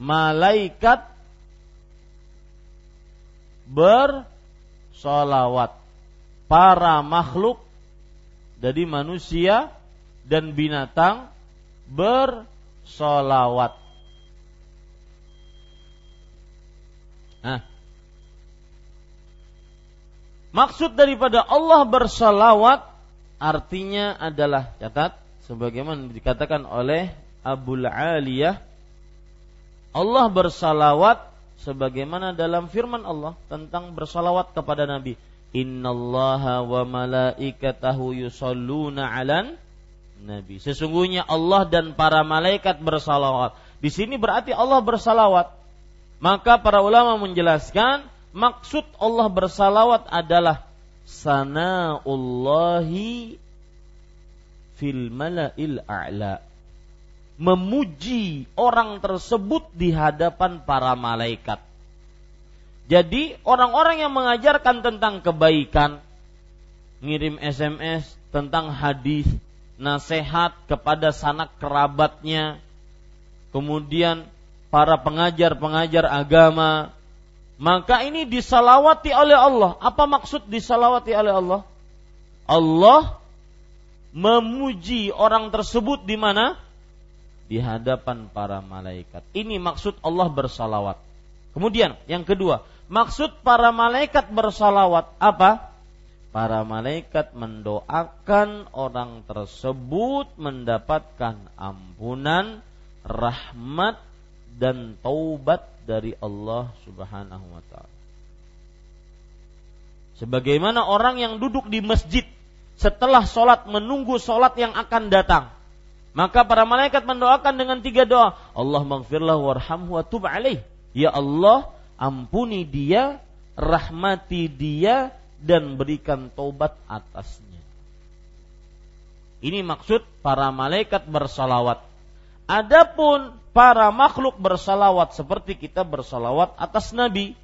Malaikat bersolawat. Para makhluk dari manusia dan binatang bersolawat. Nah, maksud daripada Allah bersolawat artinya adalah catat sebagaimana dikatakan oleh Abu Aliyah Allah bersalawat sebagaimana dalam firman Allah tentang bersalawat kepada Nabi Innallaha wa malaikatahu yusalluna 'alan Nabi. Sesungguhnya Allah dan para malaikat bersalawat. Di sini berarti Allah bersalawat. Maka para ulama menjelaskan maksud Allah bersalawat adalah sanaullahi fil mala'il a'la memuji orang tersebut di hadapan para malaikat. Jadi orang-orang yang mengajarkan tentang kebaikan, ngirim SMS tentang hadis, nasihat kepada sanak kerabatnya, kemudian para pengajar-pengajar agama, maka ini disalawati oleh Allah. Apa maksud disalawati oleh Allah? Allah memuji orang tersebut di mana? Di hadapan para malaikat. Ini maksud Allah bersalawat. Kemudian yang kedua, maksud para malaikat bersalawat apa? Para malaikat mendoakan orang tersebut mendapatkan ampunan, rahmat dan taubat dari Allah Subhanahu wa taala. Sebagaimana orang yang duduk di masjid setelah sholat menunggu sholat yang akan datang. Maka para malaikat mendoakan dengan tiga doa. Allah maghfirlah warhamhu wa tub. Ya Allah, ampuni dia, rahmati dia, dan berikan taubat atasnya. Ini maksud para malaikat bersalawat. Adapun para makhluk bersalawat seperti kita bersalawat atas Nabi.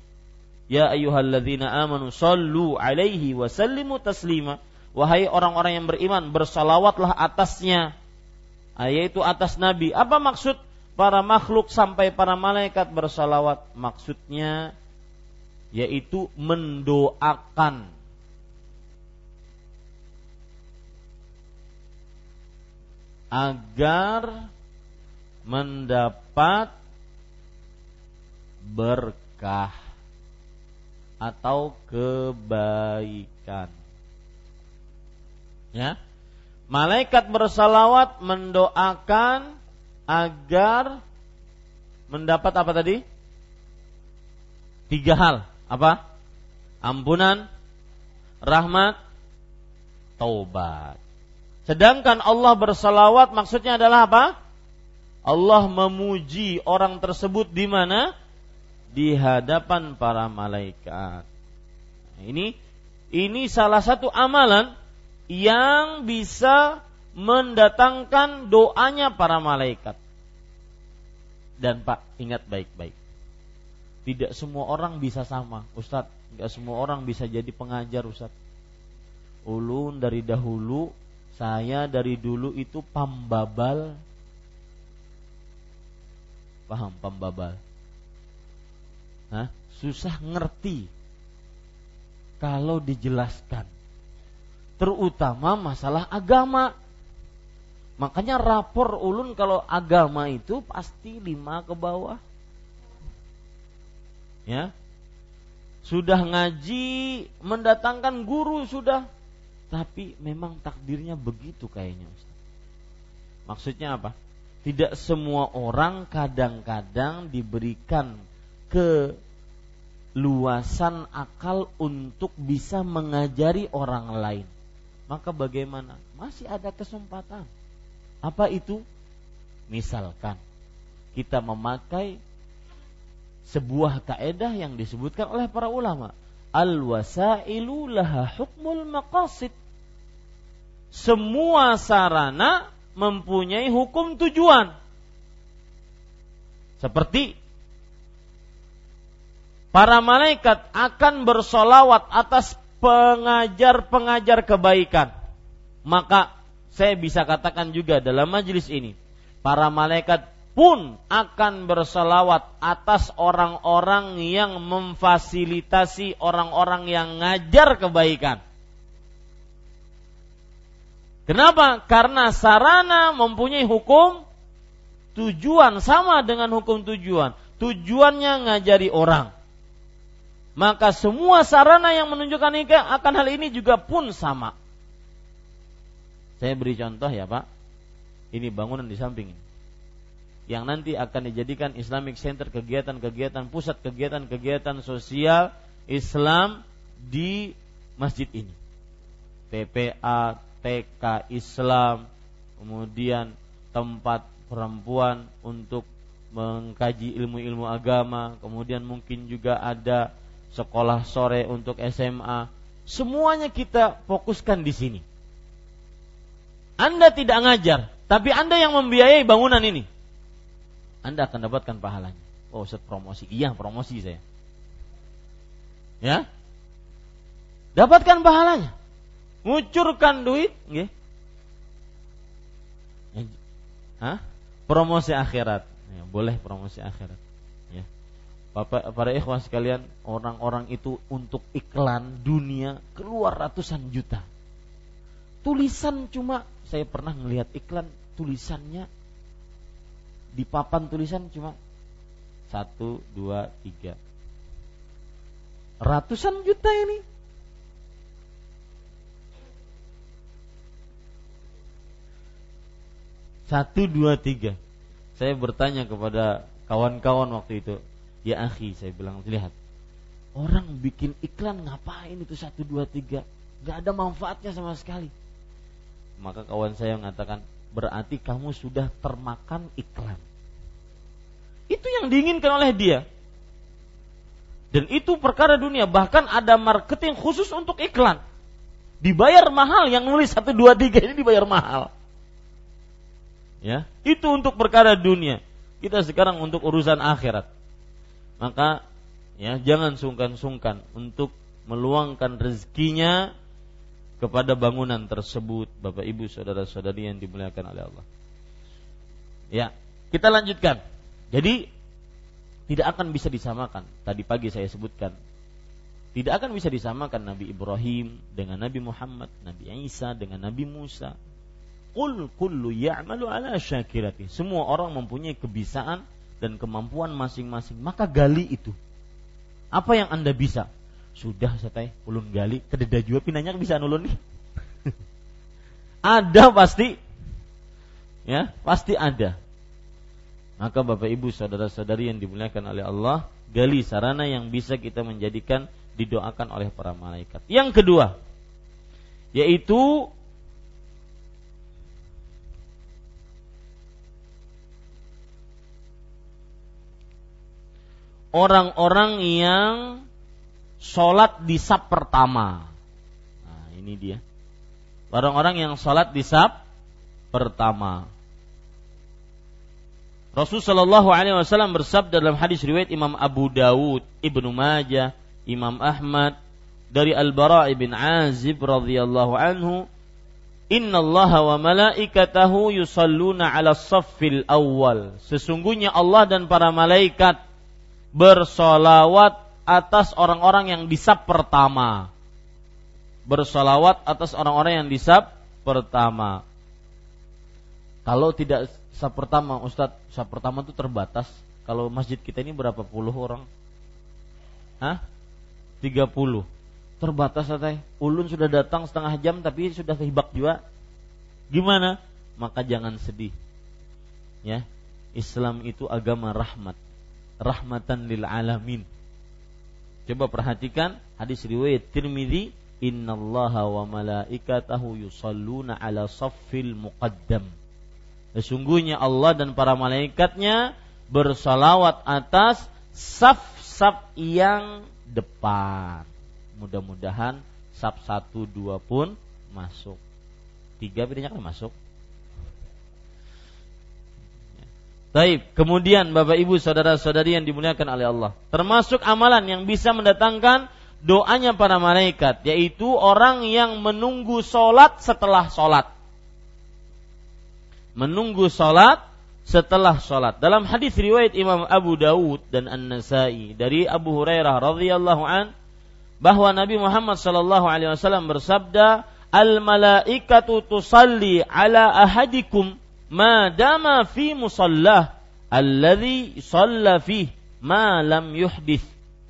Ya ayyuhalladzina amanu sallu alaihi wa sallimu taslima wahai orang-orang yang beriman bersalawatlah atasnya yaitu atas nabi apa maksud para makhluk sampai para malaikat bersalawat. Maksudnya yaitu mendoakan. Agar mendapat berkah atau kebaikan. Ya. Malaikat bersalawat mendoakan agar mendapat apa tadi? Tiga hal. Apa? Ampunan, rahmat, taubat. Sedangkan Allah bersalawat maksudnya adalah apa? Allah memuji orang tersebut di mana? Di hadapan para malaikat. Ini ini salah satu amalan yang bisa mendatangkan doanya para malaikat. Dan Pak, ingat baik-baik. Tidak semua orang bisa sama, Ustadz. Tidak semua orang bisa jadi pengajar, Ustadz. Ulun dari dahulu, saya dari dulu itu pambabal. Paham pambabal? Hah? Susah ngerti kalau dijelaskan terutama masalah agama. Makanya rapor ulun kalau agama itu pasti lima ke bawah. Ya. sudah ngaji, mendatangkan guru sudah, tapi memang takdirnya begitu kayaknya Ustaz. Maksudnya apa? Tidak semua orang kadang-kadang diberikan keluasan akal untuk bisa mengajari orang lain. Maka bagaimana? Masih ada kesempatan. Apa itu? Misalkan kita memakai sebuah kaedah yang disebutkan oleh para ulama. Al-wasailu laha hukmul maqasid. Semua sarana mempunyai hukum tujuan. Seperti para malaikat akan bersolawat atas pengajar-pengajar kebaikan. Maka saya bisa katakan juga dalam majelis ini, para malaikat pun akan bersolawat atas orang-orang yang memfasilitasi orang-orang yang ngajar kebaikan. Kenapa? Karena sarana mempunyai hukum tujuan sama dengan hukum tujuan. Tujuannya ngajari orang. Maka semua sarana yang menunjukkan akan hal ini juga pun sama. Saya beri contoh ya Pak. Ini bangunan di samping ini. Yang nanti akan dijadikan Islamic Center kegiatan-kegiatan pusat kegiatan-kegiatan sosial Islam di masjid ini. TPA, TK Islam, kemudian tempat perempuan untuk mengkaji ilmu-ilmu agama, kemudian mungkin juga ada sekolah sore untuk SMA. Semuanya kita fokuskan di sini. Anda tidak ngajar, tapi Anda yang membiayai bangunan ini. Anda akan dapatkan pahalanya. Oh, set promosi. Iya, promosi saya. Ya. Dapatkan pahalanya ngucurkan duit nggih Hah? promosi akhirat ya, boleh promosi akhirat ya Bapak para ikhwan sekalian orang-orang itu untuk iklan dunia keluar ratusan juta tulisan cuma saya pernah melihat iklan tulisannya di papan tulisan cuma satu dua tiga ratusan juta ini Satu, dua, tiga. Saya bertanya kepada kawan-kawan waktu itu. Ya akhi, saya bilang, lihat. Orang bikin iklan ngapain itu satu, dua, tiga. Gak ada manfaatnya sama sekali. Maka kawan saya mengatakan, berarti kamu sudah termakan iklan. Itu yang diinginkan oleh dia. Dan itu perkara dunia. Bahkan ada marketing khusus untuk iklan. Dibayar mahal yang nulis satu dua tiga ini dibayar mahal. Ya, itu untuk perkara dunia. Kita sekarang untuk urusan akhirat. Maka ya jangan sungkan-sungkan untuk meluangkan rezekinya kepada bangunan tersebut, Bapak Ibu, saudara-saudari yang dimuliakan oleh Allah. Ya, kita lanjutkan. Jadi tidak akan bisa disamakan. Tadi pagi saya sebutkan tidak akan bisa disamakan Nabi Ibrahim dengan Nabi Muhammad, Nabi Isa dengan Nabi Musa, Qul kullu ya'malu ala syakirati. Semua orang mempunyai kebiasaan dan kemampuan masing-masing. Maka gali itu. Apa yang Anda bisa? Sudah saya ulun gali, kededa juga pinanya bisa nulun nih. ada pasti. Ya, pasti ada. Maka Bapak Ibu saudara-saudari yang dimuliakan oleh Allah, gali sarana yang bisa kita menjadikan didoakan oleh para malaikat. Yang kedua, yaitu orang-orang yang sholat di sab pertama. Nah, ini dia. Orang-orang yang sholat di sab pertama. Rasul Shallallahu Alaihi Wasallam bersabda dalam hadis riwayat Imam Abu Dawud, Ibnu Majah, Imam Ahmad dari Al Bara bin Azib radhiyallahu anhu, Inna Allah wa malaikatahu yusalluna ala saffil awal. Sesungguhnya Allah dan para malaikat bersolawat atas orang-orang yang disab pertama. Bersolawat atas orang-orang yang disab pertama. Kalau tidak sab pertama, Ustadz, sab pertama itu terbatas. Kalau masjid kita ini berapa puluh orang? Hah? 30. Terbatas teh. Ulun sudah datang setengah jam tapi sudah kehibak juga. Gimana? Maka jangan sedih. Ya. Islam itu agama rahmat. Rahmatan lil alamin. Coba perhatikan hadis riwayat Tirmidzi, "Innallaha wa malaikatahu yusalluna ala saffil muqaddam." Sesungguhnya Allah dan para malaikatnya bersalawat atas saf-saf yang depan. Mudah-mudahan saf satu dua pun masuk. Tiga bedanya kan masuk. Baik, kemudian Bapak Ibu saudara-saudari yang dimuliakan oleh Allah, termasuk amalan yang bisa mendatangkan doanya para malaikat, yaitu orang yang menunggu solat setelah solat menunggu salat setelah salat. Dalam hadis riwayat Imam Abu Dawud dan An-Nasai dari Abu Hurairah radhiyallahu an bahwa Nabi Muhammad sallallahu alaihi wasallam bersabda, "Al malaikatu tusalli ala ahadikum ma dama fi musallah alladhi shalla fi ma lam yuhdith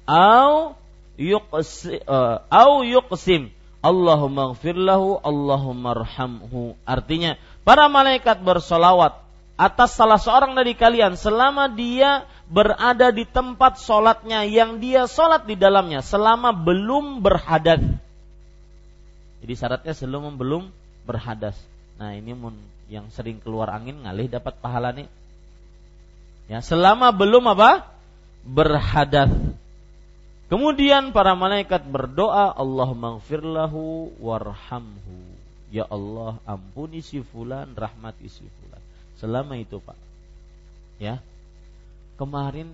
au yuqsim, uh, au yuqsim Allahumma lahu Allahumma arhamhu artinya Para malaikat bersolawat atas salah seorang dari kalian selama dia berada di tempat sholatnya yang dia sholat di dalamnya selama belum berhadas. Jadi syaratnya sebelum belum berhadas. Nah ini mun yang sering keluar angin ngalih dapat pahala nih. Ya selama belum apa? Berhadas. Kemudian para malaikat berdoa Allah maghfirlahu warhamhu. Ya Allah ampuni si fulan rahmati si fulan. Selama itu Pak. Ya. Kemarin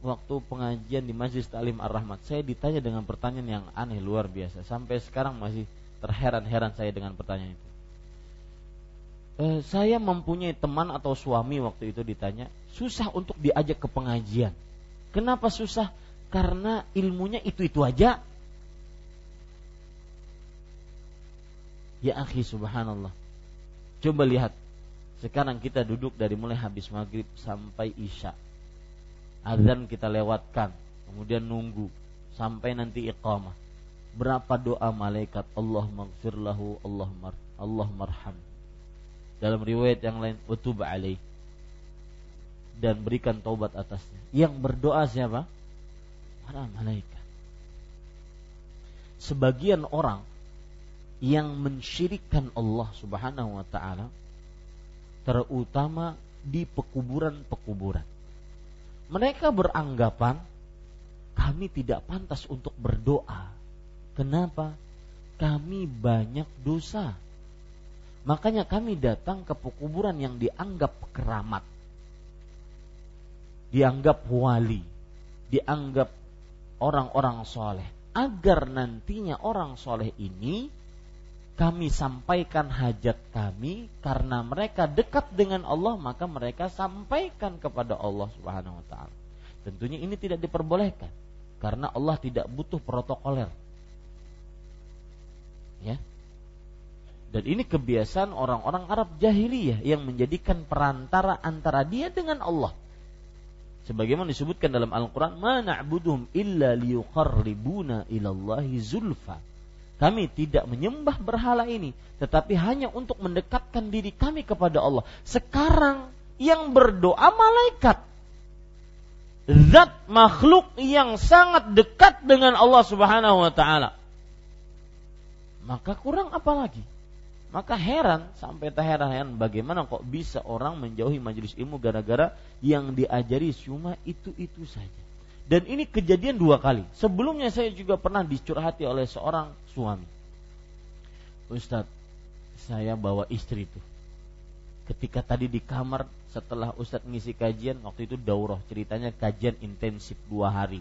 waktu pengajian di Masjid Talim Ar-Rahmat Saya ditanya dengan pertanyaan yang aneh luar biasa. Sampai sekarang masih terheran-heran saya dengan pertanyaan itu eh, Saya mempunyai teman atau suami waktu itu ditanya Susah untuk diajak ke pengajian Kenapa susah? Karena ilmunya itu-itu aja Ya akhi subhanallah. Coba lihat. Sekarang kita duduk dari mulai habis maghrib sampai isya. Azan kita lewatkan. Kemudian nunggu. Sampai nanti iqamah. Berapa doa malaikat Allah maghfirlahu Allah mar Allah marham. Dalam riwayat yang lain utub alaih dan berikan taubat atasnya. Yang berdoa siapa? Para malaikat. Sebagian orang yang mensyirikkan Allah Subhanahu wa taala terutama di pekuburan-pekuburan. Mereka beranggapan kami tidak pantas untuk berdoa. Kenapa? Kami banyak dosa. Makanya kami datang ke pekuburan yang dianggap keramat. Dianggap wali, dianggap orang-orang soleh. Agar nantinya orang soleh ini kami sampaikan hajat kami karena mereka dekat dengan Allah maka mereka sampaikan kepada Allah Subhanahu wa taala. Tentunya ini tidak diperbolehkan karena Allah tidak butuh protokoler. Ya. Dan ini kebiasaan orang-orang Arab jahiliyah yang menjadikan perantara antara dia dengan Allah. Sebagaimana disebutkan dalam Al-Qur'an, "Ma na'buduhum illa liyuqarribuna ilallahi zulfa." Kami tidak menyembah berhala ini, tetapi hanya untuk mendekatkan diri kami kepada Allah. Sekarang yang berdoa malaikat. Zat makhluk yang sangat dekat dengan Allah Subhanahu wa taala. Maka kurang apa lagi? Maka heran sampai tak heran bagaimana kok bisa orang menjauhi majelis ilmu gara-gara yang diajari cuma itu-itu saja. Dan ini kejadian dua kali. Sebelumnya saya juga pernah dicurhati oleh seorang suami. Ustadz, saya bawa istri itu. Ketika tadi di kamar setelah Ustadz ngisi kajian, waktu itu daurah ceritanya kajian intensif dua hari.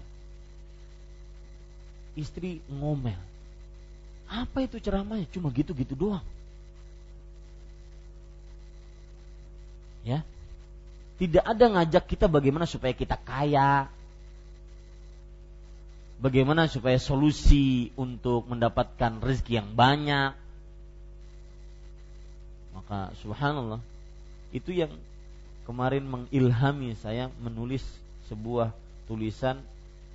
Istri ngomel. Apa itu ceramahnya? Cuma gitu-gitu doang. Ya, tidak ada ngajak kita bagaimana supaya kita kaya, bagaimana supaya solusi untuk mendapatkan rezeki yang banyak. Maka subhanallah itu yang kemarin mengilhami saya menulis sebuah tulisan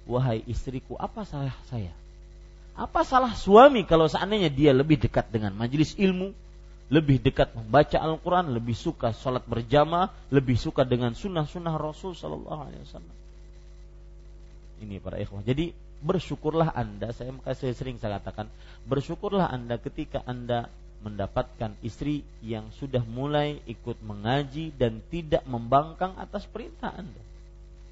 wahai istriku apa salah saya? Apa salah suami kalau seandainya dia lebih dekat dengan majelis ilmu, lebih dekat membaca Al-Quran, lebih suka sholat berjamaah, lebih suka dengan sunnah-sunnah Rasul Sallallahu Alaihi Wasallam. Ini para ikhwah. Jadi bersyukurlah anda, saya saya sering saya katakan, bersyukurlah anda ketika anda mendapatkan istri yang sudah mulai ikut mengaji dan tidak membangkang atas perintah anda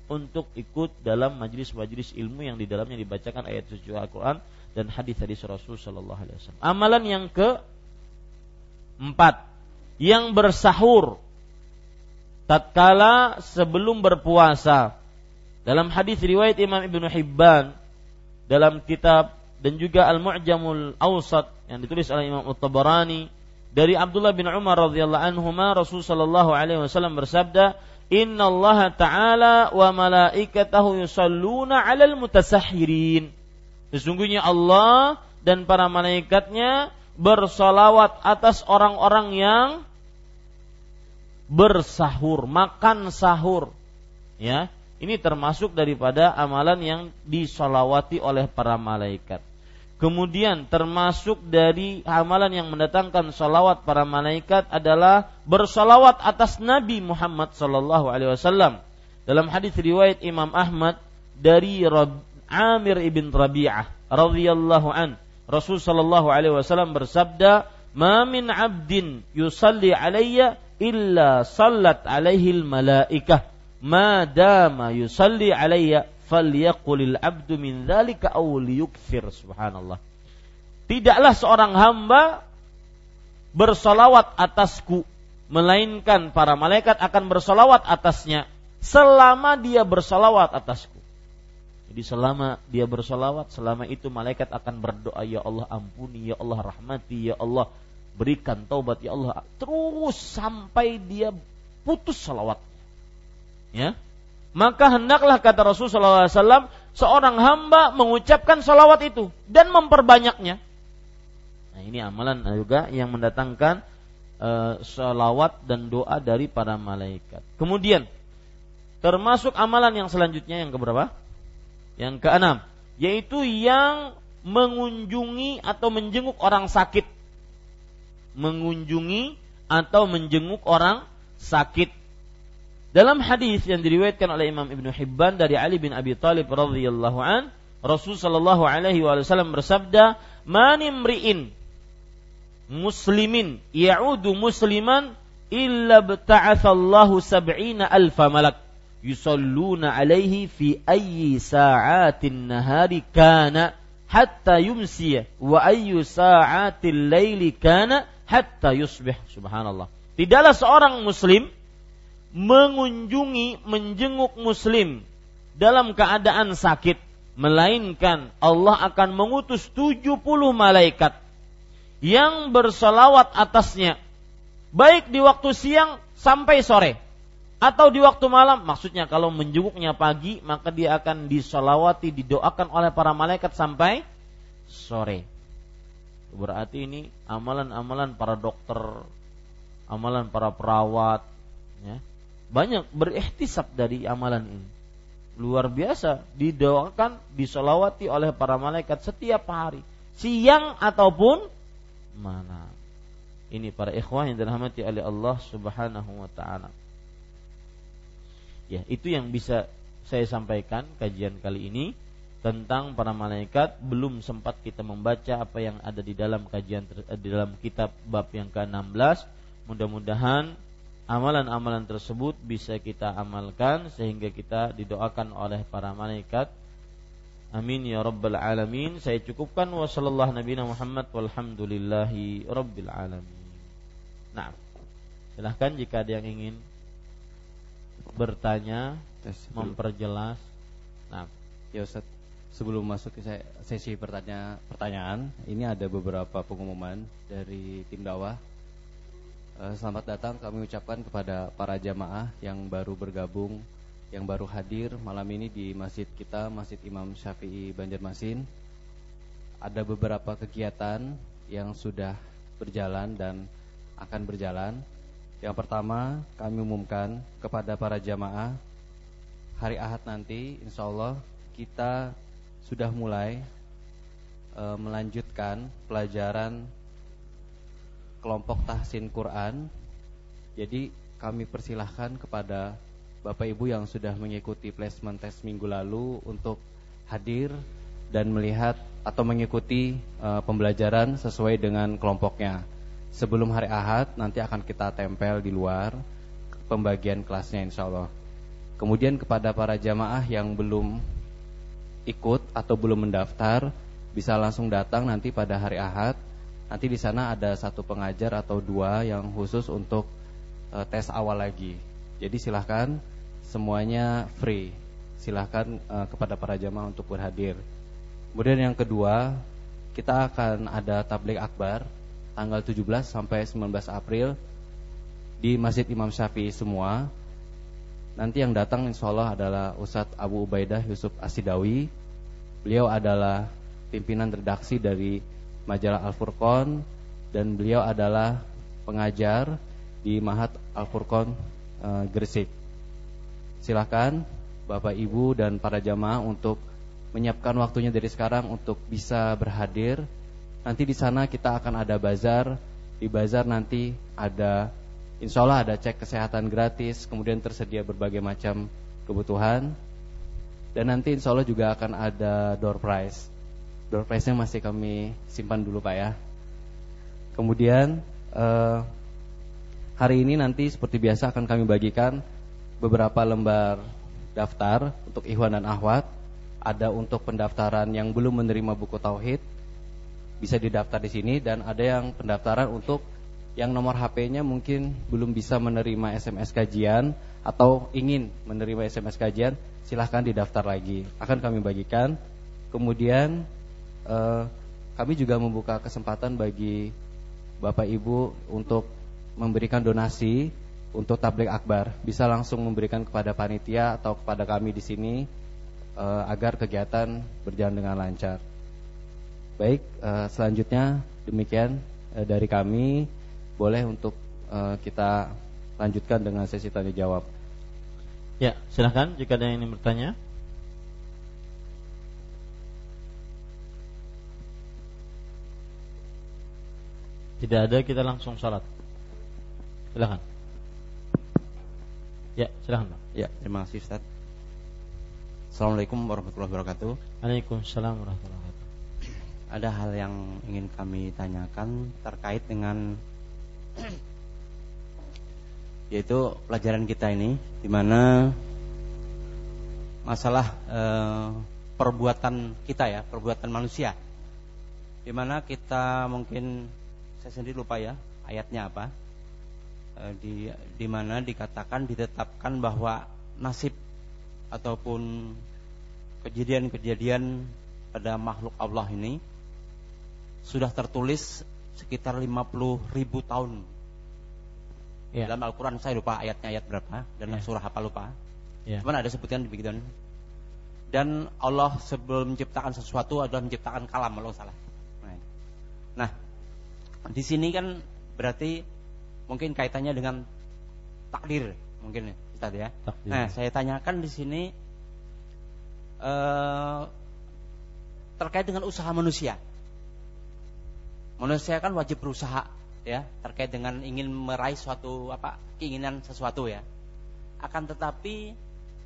untuk ikut dalam majelis-majelis ilmu yang di dalamnya dibacakan ayat suci Al-Quran dan hadis-hadis Rasul Shallallahu Alaihi Wasallam. Amalan yang ke empat, yang bersahur. Tatkala sebelum berpuasa. Dalam hadis riwayat Imam Ibnu Hibban dalam kitab dan juga Al-Mu'jamul Awsat yang ditulis oleh Imam At-Tabarani dari Abdullah bin Umar radhiyallahu anhu Rasul sallallahu alaihi wasallam bersabda Inna Allah Ta'ala wa malaikatahu yusalluna 'alal mutasahhirin. Sesungguhnya Allah dan para malaikatnya bersolawat atas orang-orang yang bersahur, makan sahur. Ya, ini termasuk daripada amalan yang disolawati oleh para malaikat. Kemudian termasuk dari amalan yang mendatangkan salawat para malaikat adalah bersalawat atas Nabi Muhammad sallallahu alaihi wasallam. Dalam hadis riwayat Imam Ahmad dari Amir ibn Rabi'ah radhiyallahu an. Rasul sallallahu alaihi wasallam bersabda, "Ma min 'abdin yusalli alayya illa sallat alaihi al-malaikah ma dama yusalli alayya falyaqulil 'abdu min dzalika aw liyukthir." Subhanallah. Tidaklah seorang hamba bersolawat atasku melainkan para malaikat akan bersolawat atasnya selama dia bersolawat atasku. Jadi selama dia bersolawat, selama itu malaikat akan berdoa, Ya Allah ampuni, Ya Allah rahmati, Ya Allah berikan taubat, Ya Allah. Terus sampai dia putus salawat. Ya, maka hendaklah kata Rasulullah SAW seorang hamba mengucapkan salawat itu dan memperbanyaknya. Nah ini amalan juga yang mendatangkan uh, salawat dan doa dari para malaikat. Kemudian termasuk amalan yang selanjutnya yang keberapa? Yang keenam, yaitu yang mengunjungi atau menjenguk orang sakit. Mengunjungi atau menjenguk orang sakit. Dalam hadis yang diriwayatkan oleh Imam Ibnu Hibban dari Ali bin Abi Thalib radhiyallahu an, Rasul sallallahu alaihi wasallam bersabda, "Man imri'in muslimin ya'udu musliman illa bta'athallahu sab'ina alfa malak." Yusalluna alaihi fi ayyi sa'atin nahari kana hatta yumsi wa ayyu sa'atil laili kana hatta yusbih. Subhanallah. Tidaklah seorang muslim mengunjungi menjenguk muslim dalam keadaan sakit melainkan Allah akan mengutus 70 malaikat yang bersolawat atasnya baik di waktu siang sampai sore atau di waktu malam maksudnya kalau menjenguknya pagi maka dia akan disolawati didoakan oleh para malaikat sampai sore. Berarti ini amalan-amalan para dokter amalan para perawat ya. Banyak berikhtisab dari amalan ini. Luar biasa didoakan disolawati oleh para malaikat setiap hari siang ataupun malam. Ini para ikhwah yang dirahmati oleh Allah Subhanahu wa taala Ya, itu yang bisa saya sampaikan kajian kali ini tentang para malaikat. Belum sempat kita membaca apa yang ada di dalam kajian eh, di dalam kitab bab yang ke-16 mudah-mudahan amalan-amalan tersebut bisa kita amalkan sehingga kita didoakan oleh para malaikat. Amin ya rabbal alamin. Saya cukupkan. Wa sallallahu nabiyana Muhammad. Walhamdulillahi rabbil alamin. Nah silahkan jika ada yang ingin bertanya, Tes, memperjelas. Nah, ya Ustaz, sebelum masuk ke sesi pertanyaan, pertanyaan, ini ada beberapa pengumuman dari tim dakwah. Eh, selamat datang kami ucapkan kepada para jamaah yang baru bergabung, yang baru hadir malam ini di masjid kita, Masjid Imam Syafi'i Banjarmasin. Ada beberapa kegiatan yang sudah berjalan dan akan berjalan. Yang pertama, kami umumkan kepada para jamaah hari Ahad nanti, insya Allah kita sudah mulai e, melanjutkan pelajaran kelompok tahsin Quran. Jadi kami persilahkan kepada Bapak Ibu yang sudah mengikuti placement test minggu lalu untuk hadir dan melihat atau mengikuti e, pembelajaran sesuai dengan kelompoknya. Sebelum hari Ahad nanti akan kita tempel di luar pembagian kelasnya insya Allah. Kemudian kepada para jamaah yang belum ikut atau belum mendaftar bisa langsung datang nanti pada hari Ahad. Nanti di sana ada satu pengajar atau dua yang khusus untuk uh, tes awal lagi. Jadi silahkan semuanya free. Silahkan uh, kepada para jamaah untuk berhadir. Kemudian yang kedua, kita akan ada tablik akbar tanggal 17 sampai 19 April di Masjid Imam Syafi'i semua. Nanti yang datang insya Allah adalah Ustadz Abu Ubaidah Yusuf Asidawi. Beliau adalah pimpinan redaksi dari majalah Al-Furqon Dan beliau adalah pengajar di Mahat Al-Furqon e, Gresik. Silakan Bapak Ibu dan para jamaah untuk menyiapkan waktunya dari sekarang untuk bisa berhadir Nanti di sana kita akan ada bazar Di bazar nanti ada Insya Allah ada cek kesehatan gratis, kemudian tersedia berbagai macam kebutuhan. Dan nanti insya Allah juga akan ada door prize. Door prize-nya masih kami simpan dulu Pak ya. Kemudian eh, hari ini nanti seperti biasa akan kami bagikan beberapa lembar daftar untuk Ikhwan dan Ahwat. Ada untuk pendaftaran yang belum menerima buku Tauhid, bisa didaftar di sini dan ada yang pendaftaran untuk yang nomor HP-nya mungkin belum bisa menerima SMS kajian atau ingin menerima SMS kajian, silahkan didaftar lagi. Akan kami bagikan. Kemudian eh, kami juga membuka kesempatan bagi Bapak Ibu untuk memberikan donasi untuk tablik akbar. Bisa langsung memberikan kepada panitia atau kepada kami di sini eh, agar kegiatan berjalan dengan lancar. Baik, eh, selanjutnya demikian eh, dari kami boleh untuk uh, kita lanjutkan dengan sesi tanya jawab. Ya, silahkan jika ada yang ingin bertanya. Tidak ada, kita langsung salat. Silahkan. Ya, silahkan Pak. Ya, terima kasih Ustaz. Assalamualaikum warahmatullahi wabarakatuh. Waalaikumsalam warahmatullahi wabarakatuh. Ada hal yang ingin kami tanyakan terkait dengan yaitu pelajaran kita ini di mana masalah e, perbuatan kita ya, perbuatan manusia. Di mana kita mungkin saya sendiri lupa ya ayatnya apa. E, di di mana dikatakan ditetapkan bahwa nasib ataupun kejadian-kejadian pada makhluk Allah ini sudah tertulis sekitar 50 ribu tahun. Ya. Dalam Al-Quran saya lupa ayatnya ayat berapa dan ya. surah apa lupa. Ya. Cuman ada sebutkan begitu. Dan Allah sebelum menciptakan sesuatu adalah menciptakan kalam kalau salah. Nah, di sini kan berarti mungkin kaitannya dengan takdir mungkin Ustaz ya. Takdir. Nah, saya tanyakan di sini uh, terkait dengan usaha manusia. Manusia kan wajib berusaha ya terkait dengan ingin meraih suatu apa keinginan sesuatu ya. Akan tetapi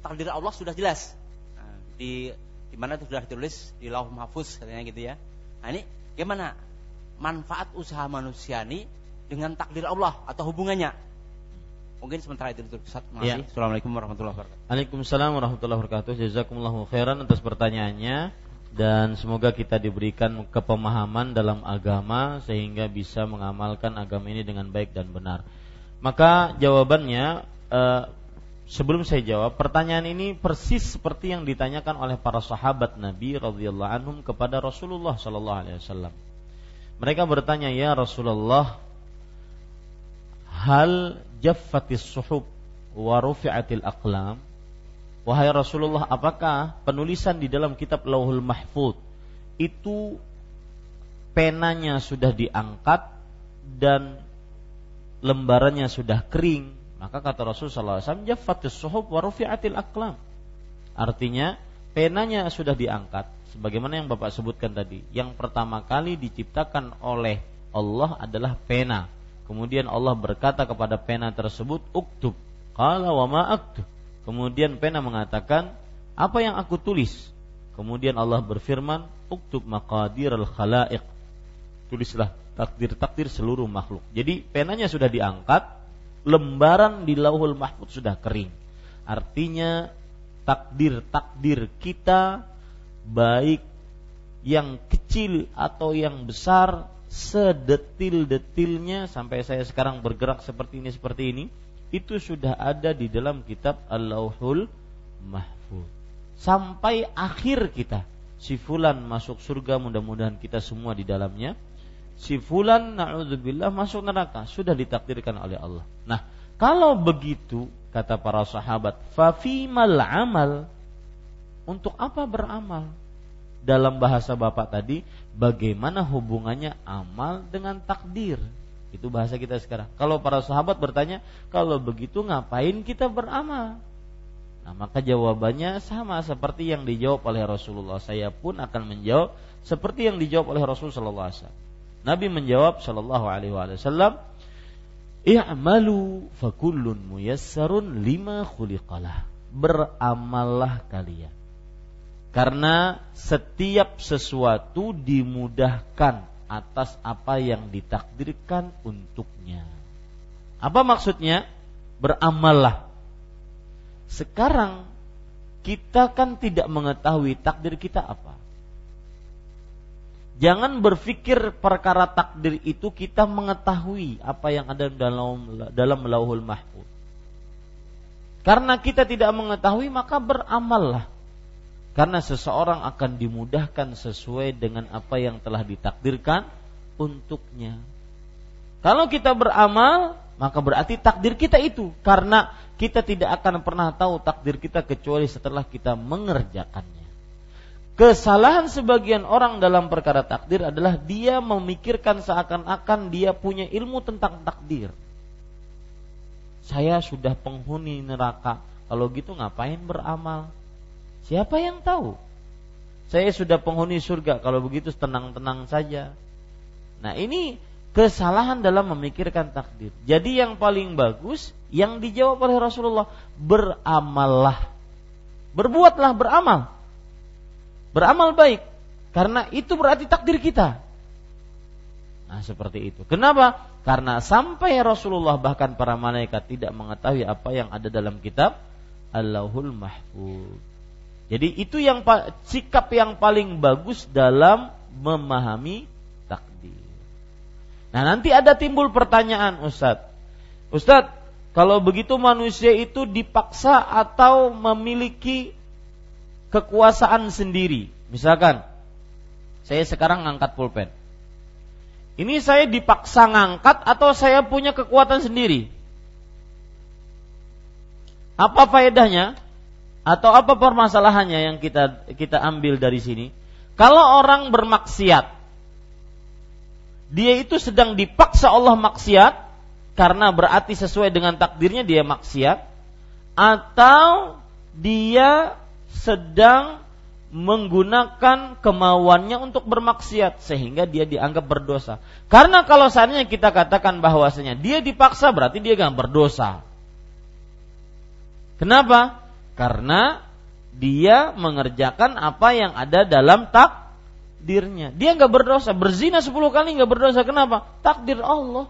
takdir Allah sudah jelas. Nah, di di mana sudah ditulis di Lauh Mahfuz katanya gitu ya. Nah, ini gimana manfaat usaha manusia ini dengan takdir Allah atau hubungannya? Mungkin sementara itu dulu Ustaz. Ya. Assalamualaikum warahmatullahi wabarakatuh. Waalaikumsalam warahmatullahi wabarakatuh. Jazakumullahu khairan atas pertanyaannya dan semoga kita diberikan kepemahaman dalam agama sehingga bisa mengamalkan agama ini dengan baik dan benar. Maka jawabannya eh, sebelum saya jawab pertanyaan ini persis seperti yang ditanyakan oleh para sahabat Nabi radhiyallahu anhum kepada Rasulullah sallallahu alaihi wasallam. Mereka bertanya, "Ya Rasulullah, hal jaffatis suhub wa rufi'atil aqlam?" Wahai Rasulullah, apakah penulisan di dalam kitab Lauhul Mahfud itu penanya sudah diangkat dan lembarannya sudah kering? Maka kata Rasulullah SAW, Jaffatis suhub wa rufi'atil aklam. Artinya, penanya sudah diangkat, sebagaimana yang Bapak sebutkan tadi. Yang pertama kali diciptakan oleh Allah adalah pena. Kemudian Allah berkata kepada pena tersebut, "Uktub." Qala wa. Kemudian pena mengatakan, "Apa yang aku tulis?" Kemudian Allah berfirman, "Uktub maqadir al-khalaiq." Tulislah takdir-takdir seluruh makhluk. Jadi penanya sudah diangkat, lembaran di Lauhul Mahfuz sudah kering. Artinya takdir-takdir kita baik yang kecil atau yang besar sedetil-detilnya sampai saya sekarang bergerak seperti ini seperti ini itu sudah ada di dalam kitab Al-Lauhul Mahfuz. Sampai akhir kita si fulan masuk surga mudah-mudahan kita semua di dalamnya. Si fulan naudzubillah masuk neraka sudah ditakdirkan oleh Allah. Nah, kalau begitu kata para sahabat, fafimal amal untuk apa beramal? Dalam bahasa Bapak tadi, bagaimana hubungannya amal dengan takdir? Itu bahasa kita sekarang. Kalau para sahabat bertanya, kalau begitu ngapain kita beramal? Nah, maka jawabannya sama seperti yang dijawab oleh Rasulullah. Saya pun akan menjawab seperti yang dijawab oleh Rasulullah SAW. Nabi menjawab Shallallahu Alaihi Wasallam, "I'malu fakullun muyassarun lima khuliqalah." Beramallah kalian karena setiap sesuatu dimudahkan atas apa yang ditakdirkan untuknya. Apa maksudnya? Beramallah. Sekarang kita kan tidak mengetahui takdir kita apa. Jangan berpikir perkara takdir itu kita mengetahui apa yang ada dalam dalam lauhul mahfuz. Karena kita tidak mengetahui maka beramallah karena seseorang akan dimudahkan sesuai dengan apa yang telah ditakdirkan untuknya. Kalau kita beramal, maka berarti takdir kita itu karena kita tidak akan pernah tahu takdir kita kecuali setelah kita mengerjakannya. Kesalahan sebagian orang dalam perkara takdir adalah dia memikirkan seakan-akan dia punya ilmu tentang takdir. Saya sudah penghuni neraka, kalau gitu ngapain beramal? Siapa yang tahu? Saya sudah penghuni surga, kalau begitu tenang-tenang saja. Nah, ini kesalahan dalam memikirkan takdir. Jadi yang paling bagus yang dijawab oleh Rasulullah, beramallah. Berbuatlah beramal. Beramal baik karena itu berarti takdir kita. Nah, seperti itu. Kenapa? Karena sampai Rasulullah bahkan para malaikat tidak mengetahui apa yang ada dalam kitab Allahul Mahfuz. Jadi itu yang sikap yang paling bagus dalam memahami takdir. Nah nanti ada timbul pertanyaan Ustadz. Ustadz, kalau begitu manusia itu dipaksa atau memiliki kekuasaan sendiri. Misalkan, saya sekarang ngangkat pulpen. Ini saya dipaksa ngangkat atau saya punya kekuatan sendiri? Apa faedahnya? Atau apa permasalahannya yang kita kita ambil dari sini? Kalau orang bermaksiat, dia itu sedang dipaksa Allah maksiat karena berarti sesuai dengan takdirnya dia maksiat atau dia sedang menggunakan kemauannya untuk bermaksiat sehingga dia dianggap berdosa. Karena kalau seandainya kita katakan bahwasanya dia dipaksa berarti dia gak berdosa. Kenapa? Karena dia mengerjakan apa yang ada dalam takdirnya. Dia nggak berdosa, berzina 10 kali nggak berdosa. Kenapa? Takdir Allah.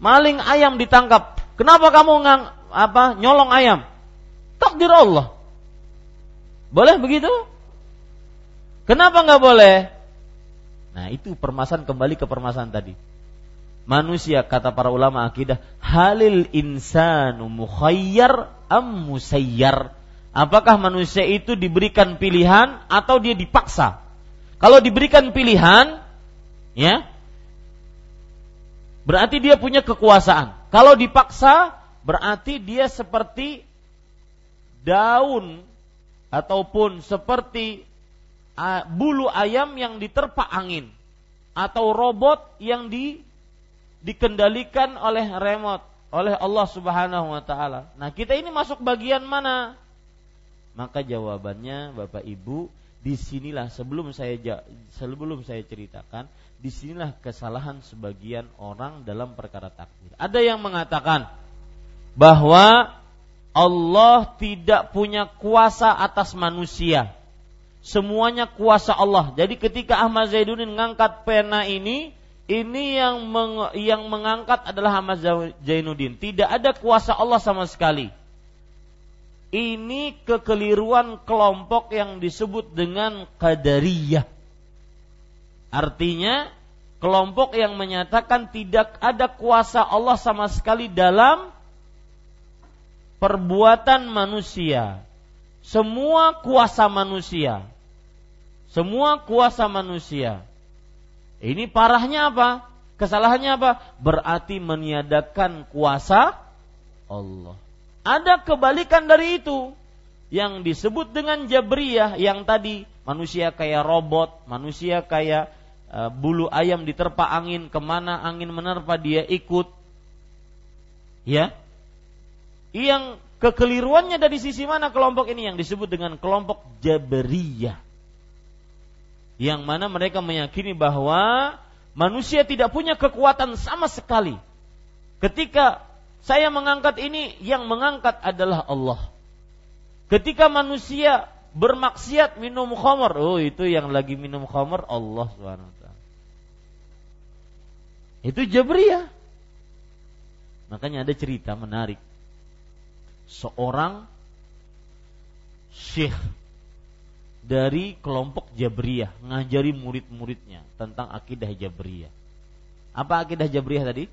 Maling ayam ditangkap. Kenapa kamu ngang, apa nyolong ayam? Takdir Allah. Boleh begitu? Kenapa nggak boleh? Nah itu permasalahan kembali ke permasalahan tadi manusia kata para ulama akidah halil insanu mukhayyar am musayyar? Apakah manusia itu diberikan pilihan atau dia dipaksa? Kalau diberikan pilihan ya berarti dia punya kekuasaan. Kalau dipaksa berarti dia seperti daun ataupun seperti bulu ayam yang diterpa angin atau robot yang di dikendalikan oleh remote oleh Allah Subhanahu wa taala. Nah, kita ini masuk bagian mana? Maka jawabannya Bapak Ibu, di sinilah sebelum saya sebelum saya ceritakan, di sinilah kesalahan sebagian orang dalam perkara takdir. Ada yang mengatakan bahwa Allah tidak punya kuasa atas manusia. Semuanya kuasa Allah. Jadi ketika Ahmad Zainuddin mengangkat pena ini, ini yang meng, yang mengangkat adalah Ahmad Zainuddin. Tidak ada kuasa Allah sama sekali. Ini kekeliruan kelompok yang disebut dengan Qadariyah. Artinya kelompok yang menyatakan tidak ada kuasa Allah sama sekali dalam perbuatan manusia. Semua kuasa manusia. Semua kuasa manusia. Ini parahnya apa? Kesalahannya apa? Berarti meniadakan kuasa Allah. Ada kebalikan dari itu yang disebut dengan jabriyah yang tadi manusia kayak robot, manusia kayak uh, bulu ayam diterpa angin, ke mana angin menerpa dia ikut. Ya, yang kekeliruannya dari sisi mana kelompok ini yang disebut dengan kelompok Jabariyah. Yang mana mereka meyakini bahwa manusia tidak punya kekuatan sama sekali. Ketika saya mengangkat ini, yang mengangkat adalah Allah. Ketika manusia bermaksiat minum khamar, oh itu yang lagi minum khamar Allah SWT. Itu Jabriyah. Makanya ada cerita menarik seorang syekh dari kelompok Jabriyah ngajari murid-muridnya tentang akidah Jabriyah. Apa akidah Jabriyah tadi?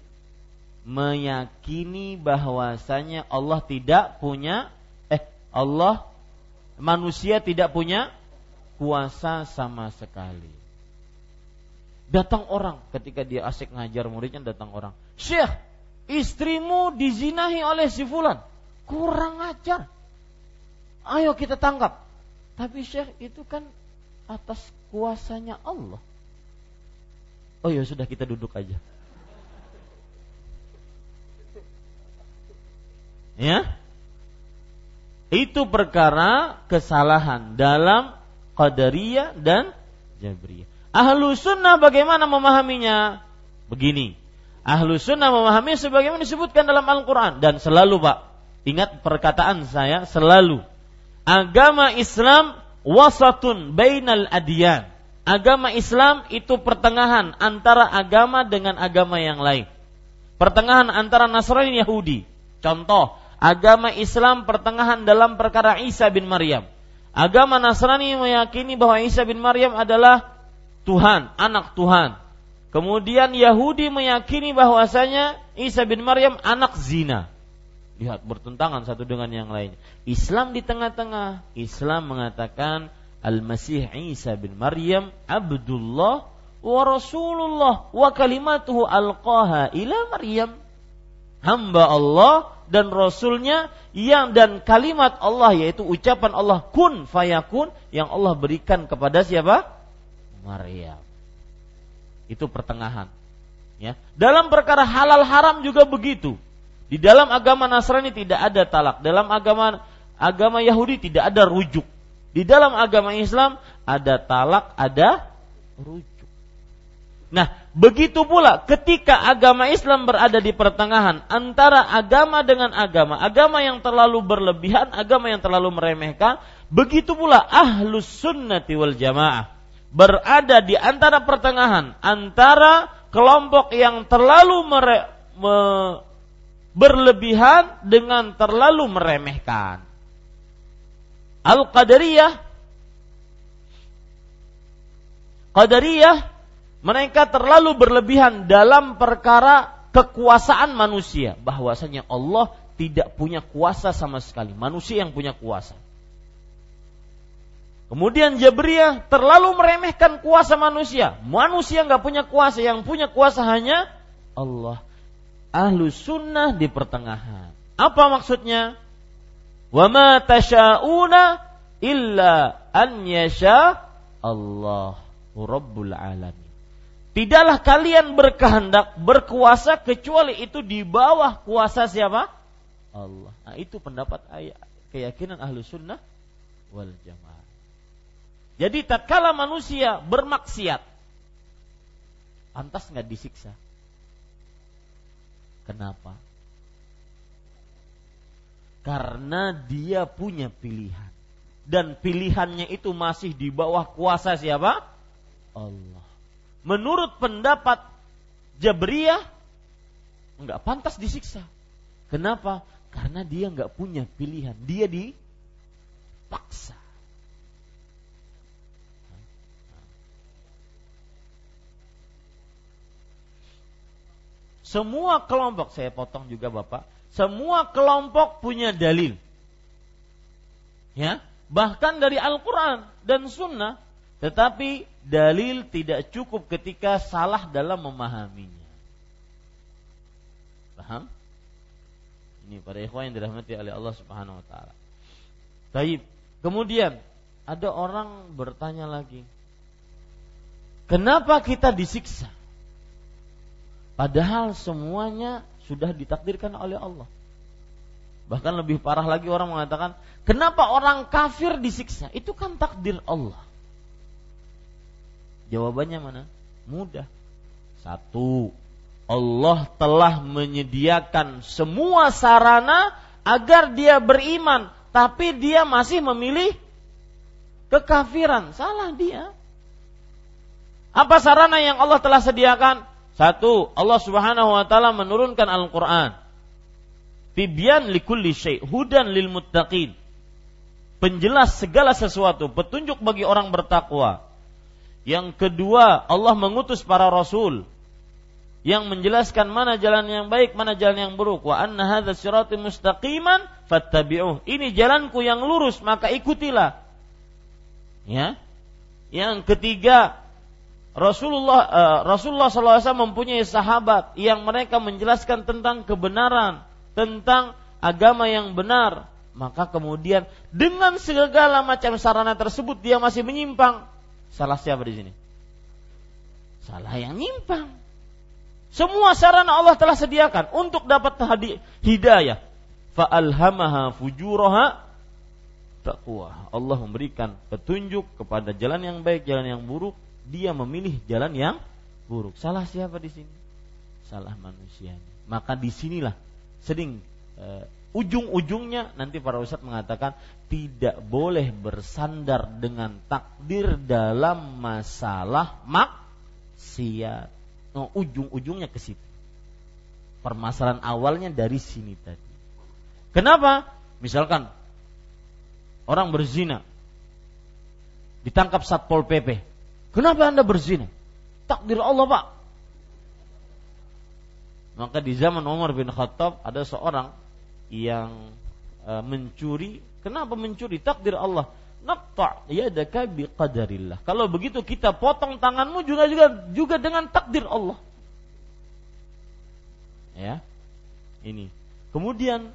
Meyakini bahwasanya Allah tidak punya eh Allah manusia tidak punya kuasa sama sekali. Datang orang ketika dia asik ngajar muridnya datang orang. Syekh, istrimu dizinahi oleh si fulan. Kurang ajar. Ayo kita tangkap. Tapi Syekh itu kan atas kuasanya Allah. Oh ya sudah kita duduk aja. Ya. Itu perkara kesalahan dalam Qadariyah dan Jabriyah. Ahlu sunnah bagaimana memahaminya? Begini. Ahlu sunnah memahami sebagaimana disebutkan dalam Al-Quran. Dan selalu Pak, Ingat perkataan saya selalu. Agama Islam wasatun bainal adiyan. Agama Islam itu pertengahan antara agama dengan agama yang lain. Pertengahan antara Nasrani dan Yahudi. Contoh, agama Islam pertengahan dalam perkara Isa bin Maryam. Agama Nasrani meyakini bahwa Isa bin Maryam adalah Tuhan, anak Tuhan. Kemudian Yahudi meyakini bahwasanya Isa bin Maryam anak zina. Lihat bertentangan satu dengan yang lain. Islam di tengah-tengah. Islam mengatakan Al-Masih Isa bin Maryam Abdullah wa Rasulullah wa kalimatuhu alqaha ila Maryam. Hamba Allah dan Rasulnya yang dan kalimat Allah yaitu ucapan Allah kun fayakun yang Allah berikan kepada siapa? Maryam. Itu pertengahan. Ya. Dalam perkara halal haram juga begitu. Di dalam agama Nasrani tidak ada talak. Dalam agama agama Yahudi tidak ada rujuk. Di dalam agama Islam ada talak, ada rujuk. Nah, begitu pula ketika agama Islam berada di pertengahan antara agama dengan agama, agama yang terlalu berlebihan, agama yang terlalu meremehkan, begitu pula ahlus sunnati wal jamaah berada di antara pertengahan antara kelompok yang terlalu mere, me, berlebihan dengan terlalu meremehkan. Al-Qadariyah Qadariyah mereka terlalu berlebihan dalam perkara kekuasaan manusia. Bahwasanya Allah tidak punya kuasa sama sekali. Manusia yang punya kuasa. Kemudian Jabriyah terlalu meremehkan kuasa manusia. Manusia nggak punya kuasa. Yang punya kuasa hanya Allah ahlu sunnah di pertengahan. Apa maksudnya? Wa ma tasha'una illa an yasha Allah Rabbul Alamin. Tidaklah kalian berkehendak berkuasa kecuali itu di bawah kuasa siapa? Allah. Nah, itu pendapat ayat keyakinan ahlu sunnah wal jamaah. Jadi tatkala manusia bermaksiat, pantas nggak disiksa? Kenapa? Karena dia punya pilihan. Dan pilihannya itu masih di bawah kuasa siapa? Allah. Menurut pendapat Jabriyah, nggak pantas disiksa. Kenapa? Karena dia nggak punya pilihan. Dia dipaksa. Semua kelompok, saya potong juga Bapak, semua kelompok punya dalil. Ya, bahkan dari Al-Qur'an dan Sunnah, tetapi dalil tidak cukup ketika salah dalam memahaminya. Paham? Ini para ikhwan yang dirahmati oleh Allah Subhanahu wa taala. Baik. Kemudian ada orang bertanya lagi. Kenapa kita disiksa? Padahal semuanya sudah ditakdirkan oleh Allah. Bahkan lebih parah lagi orang mengatakan, kenapa orang kafir disiksa? Itu kan takdir Allah. Jawabannya mana? Mudah. Satu, Allah telah menyediakan semua sarana agar dia beriman, tapi dia masih memilih kekafiran. Salah dia. Apa sarana yang Allah telah sediakan? Satu, Allah Subhanahu wa taala menurunkan Al-Qur'an. Tibyan likulli syai', hudan lil muttaqin. Penjelas segala sesuatu, petunjuk bagi orang bertakwa. Yang kedua, Allah mengutus para rasul yang menjelaskan mana jalan yang baik, mana jalan yang buruk. Wa anna hadza sirati mustaqiman fattabi'uh. Ini jalanku yang lurus, maka ikutilah. Ya. Yang ketiga, Rasulullah uh, Rasulullah SAW mempunyai sahabat yang mereka menjelaskan tentang kebenaran, tentang agama yang benar. Maka kemudian dengan segala macam sarana tersebut dia masih menyimpang. Salah siapa di sini? Salah yang nyimpang. Semua sarana Allah telah sediakan untuk dapat hidayah. Fa'alhamaha fujuraha taqwa. Allah memberikan petunjuk kepada jalan yang baik, jalan yang buruk dia memilih jalan yang buruk. Salah siapa di sini? Salah manusia. Maka di sinilah sering uh, ujung-ujungnya nanti para ustadz mengatakan tidak boleh bersandar dengan takdir dalam masalah maksiat. No, ujung-ujungnya ke situ. Permasalahan awalnya dari sini tadi. Kenapa? Misalkan orang berzina ditangkap satpol pp Kenapa Anda berzina? Takdir Allah, Pak. Maka di zaman Umar bin Khattab ada seorang yang e, mencuri. Kenapa mencuri? Takdir Allah. Naqta' yadaka biqadarillah. Kalau begitu kita potong tanganmu juga juga juga dengan takdir Allah. Ya. Ini. Kemudian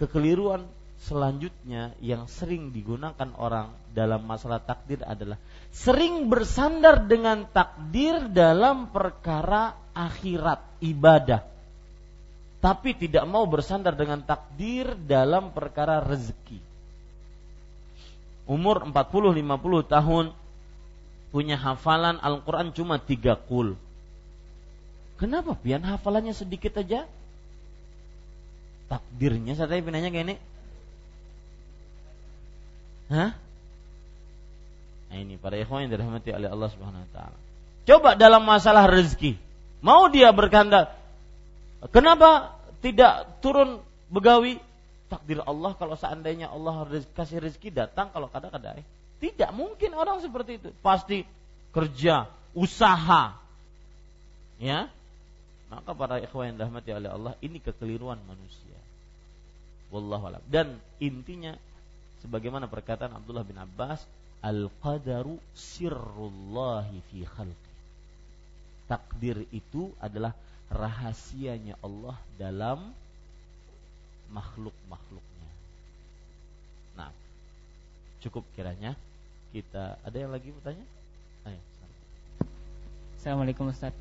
kekeliruan selanjutnya yang sering digunakan orang dalam masalah takdir adalah sering bersandar dengan takdir dalam perkara akhirat ibadah. Tapi tidak mau bersandar dengan takdir dalam perkara rezeki. Umur 40 50 tahun punya hafalan Al-Qur'an cuma tiga kul. Kenapa pian? Hafalannya sedikit aja? Takdirnya saya tanya pinanya kayak ini. Hah? Nah ini para ikhwan yang dirahmati oleh Allah Subhanahu wa taala. Coba dalam masalah rezeki. Mau dia berkanda Kenapa tidak turun begawi? Takdir Allah kalau seandainya Allah kasih rezeki datang kalau kadang-kadang tidak mungkin orang seperti itu. Pasti kerja, usaha. Ya. Maka para ikhwan yang dirahmati oleh Allah ini kekeliruan manusia. Wallahu. Dan intinya sebagaimana perkataan Abdullah bin Abbas al-qadaru sirrullahi fi khalqi. Takdir itu adalah rahasianya Allah dalam makhluk-makhluknya. Nah cukup kiranya kita ada yang lagi bertanya? Ayo, Assalamualaikum Ustaz.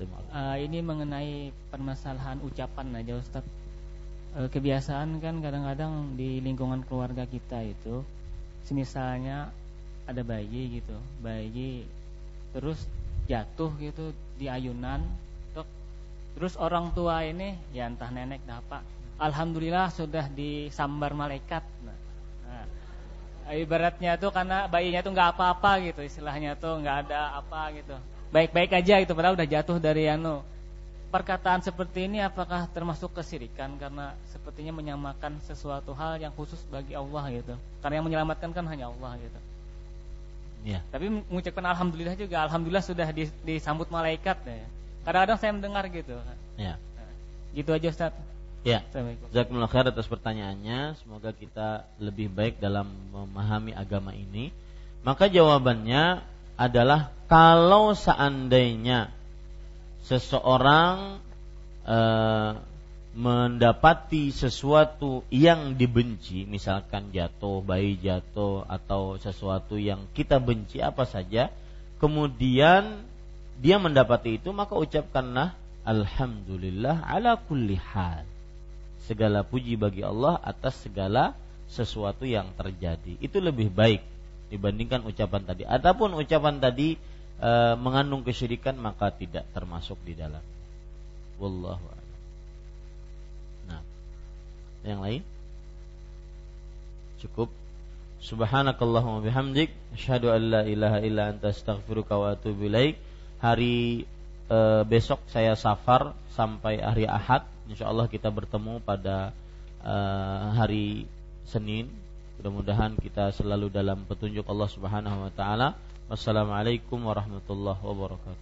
Uh, ini mengenai permasalahan ucapan aja Ustaz. E, kebiasaan kan kadang-kadang di lingkungan keluarga kita itu Misalnya ada bayi gitu, bayi terus jatuh gitu di ayunan, terus orang tua ini ya entah nenek entah apa, alhamdulillah sudah disambar malaikat. Nah, nah, ibaratnya tuh karena bayinya tuh nggak apa-apa gitu, istilahnya tuh nggak ada apa gitu, baik-baik aja gitu, padahal udah jatuh dari anu perkataan seperti ini apakah termasuk kesirikan karena sepertinya menyamakan sesuatu hal yang khusus bagi Allah gitu. Karena yang menyelamatkan kan hanya Allah gitu. Ya. Tapi mengucapkan alhamdulillah juga alhamdulillah sudah disambut malaikat ya. Kadang-kadang saya mendengar gitu. Ya. Gitu aja Ustaz. Ya. Jazakumullah khair atas pertanyaannya. Semoga kita lebih baik dalam memahami agama ini. Maka jawabannya adalah kalau seandainya seseorang e, mendapati sesuatu yang dibenci, misalkan jatuh, bayi jatuh atau sesuatu yang kita benci apa saja, kemudian dia mendapati itu maka ucapkanlah alhamdulillah ala kulli hal. Segala puji bagi Allah atas segala sesuatu yang terjadi. Itu lebih baik dibandingkan ucapan tadi. Adapun ucapan tadi e, mengandung kesyirikan maka tidak termasuk di dalam. Wallahu yang lain? Cukup. Subhanakallahumma bihamdik asyhadu an la ilaha illa anta astaghfiruka wa atubu ilaik. Hari e, besok saya safar sampai hari Ahad. Insyaallah kita bertemu pada e, hari Senin. Mudah-mudahan kita selalu dalam petunjuk Allah Subhanahu wa taala. Wassalamualaikum warahmatullahi wabarakatuh.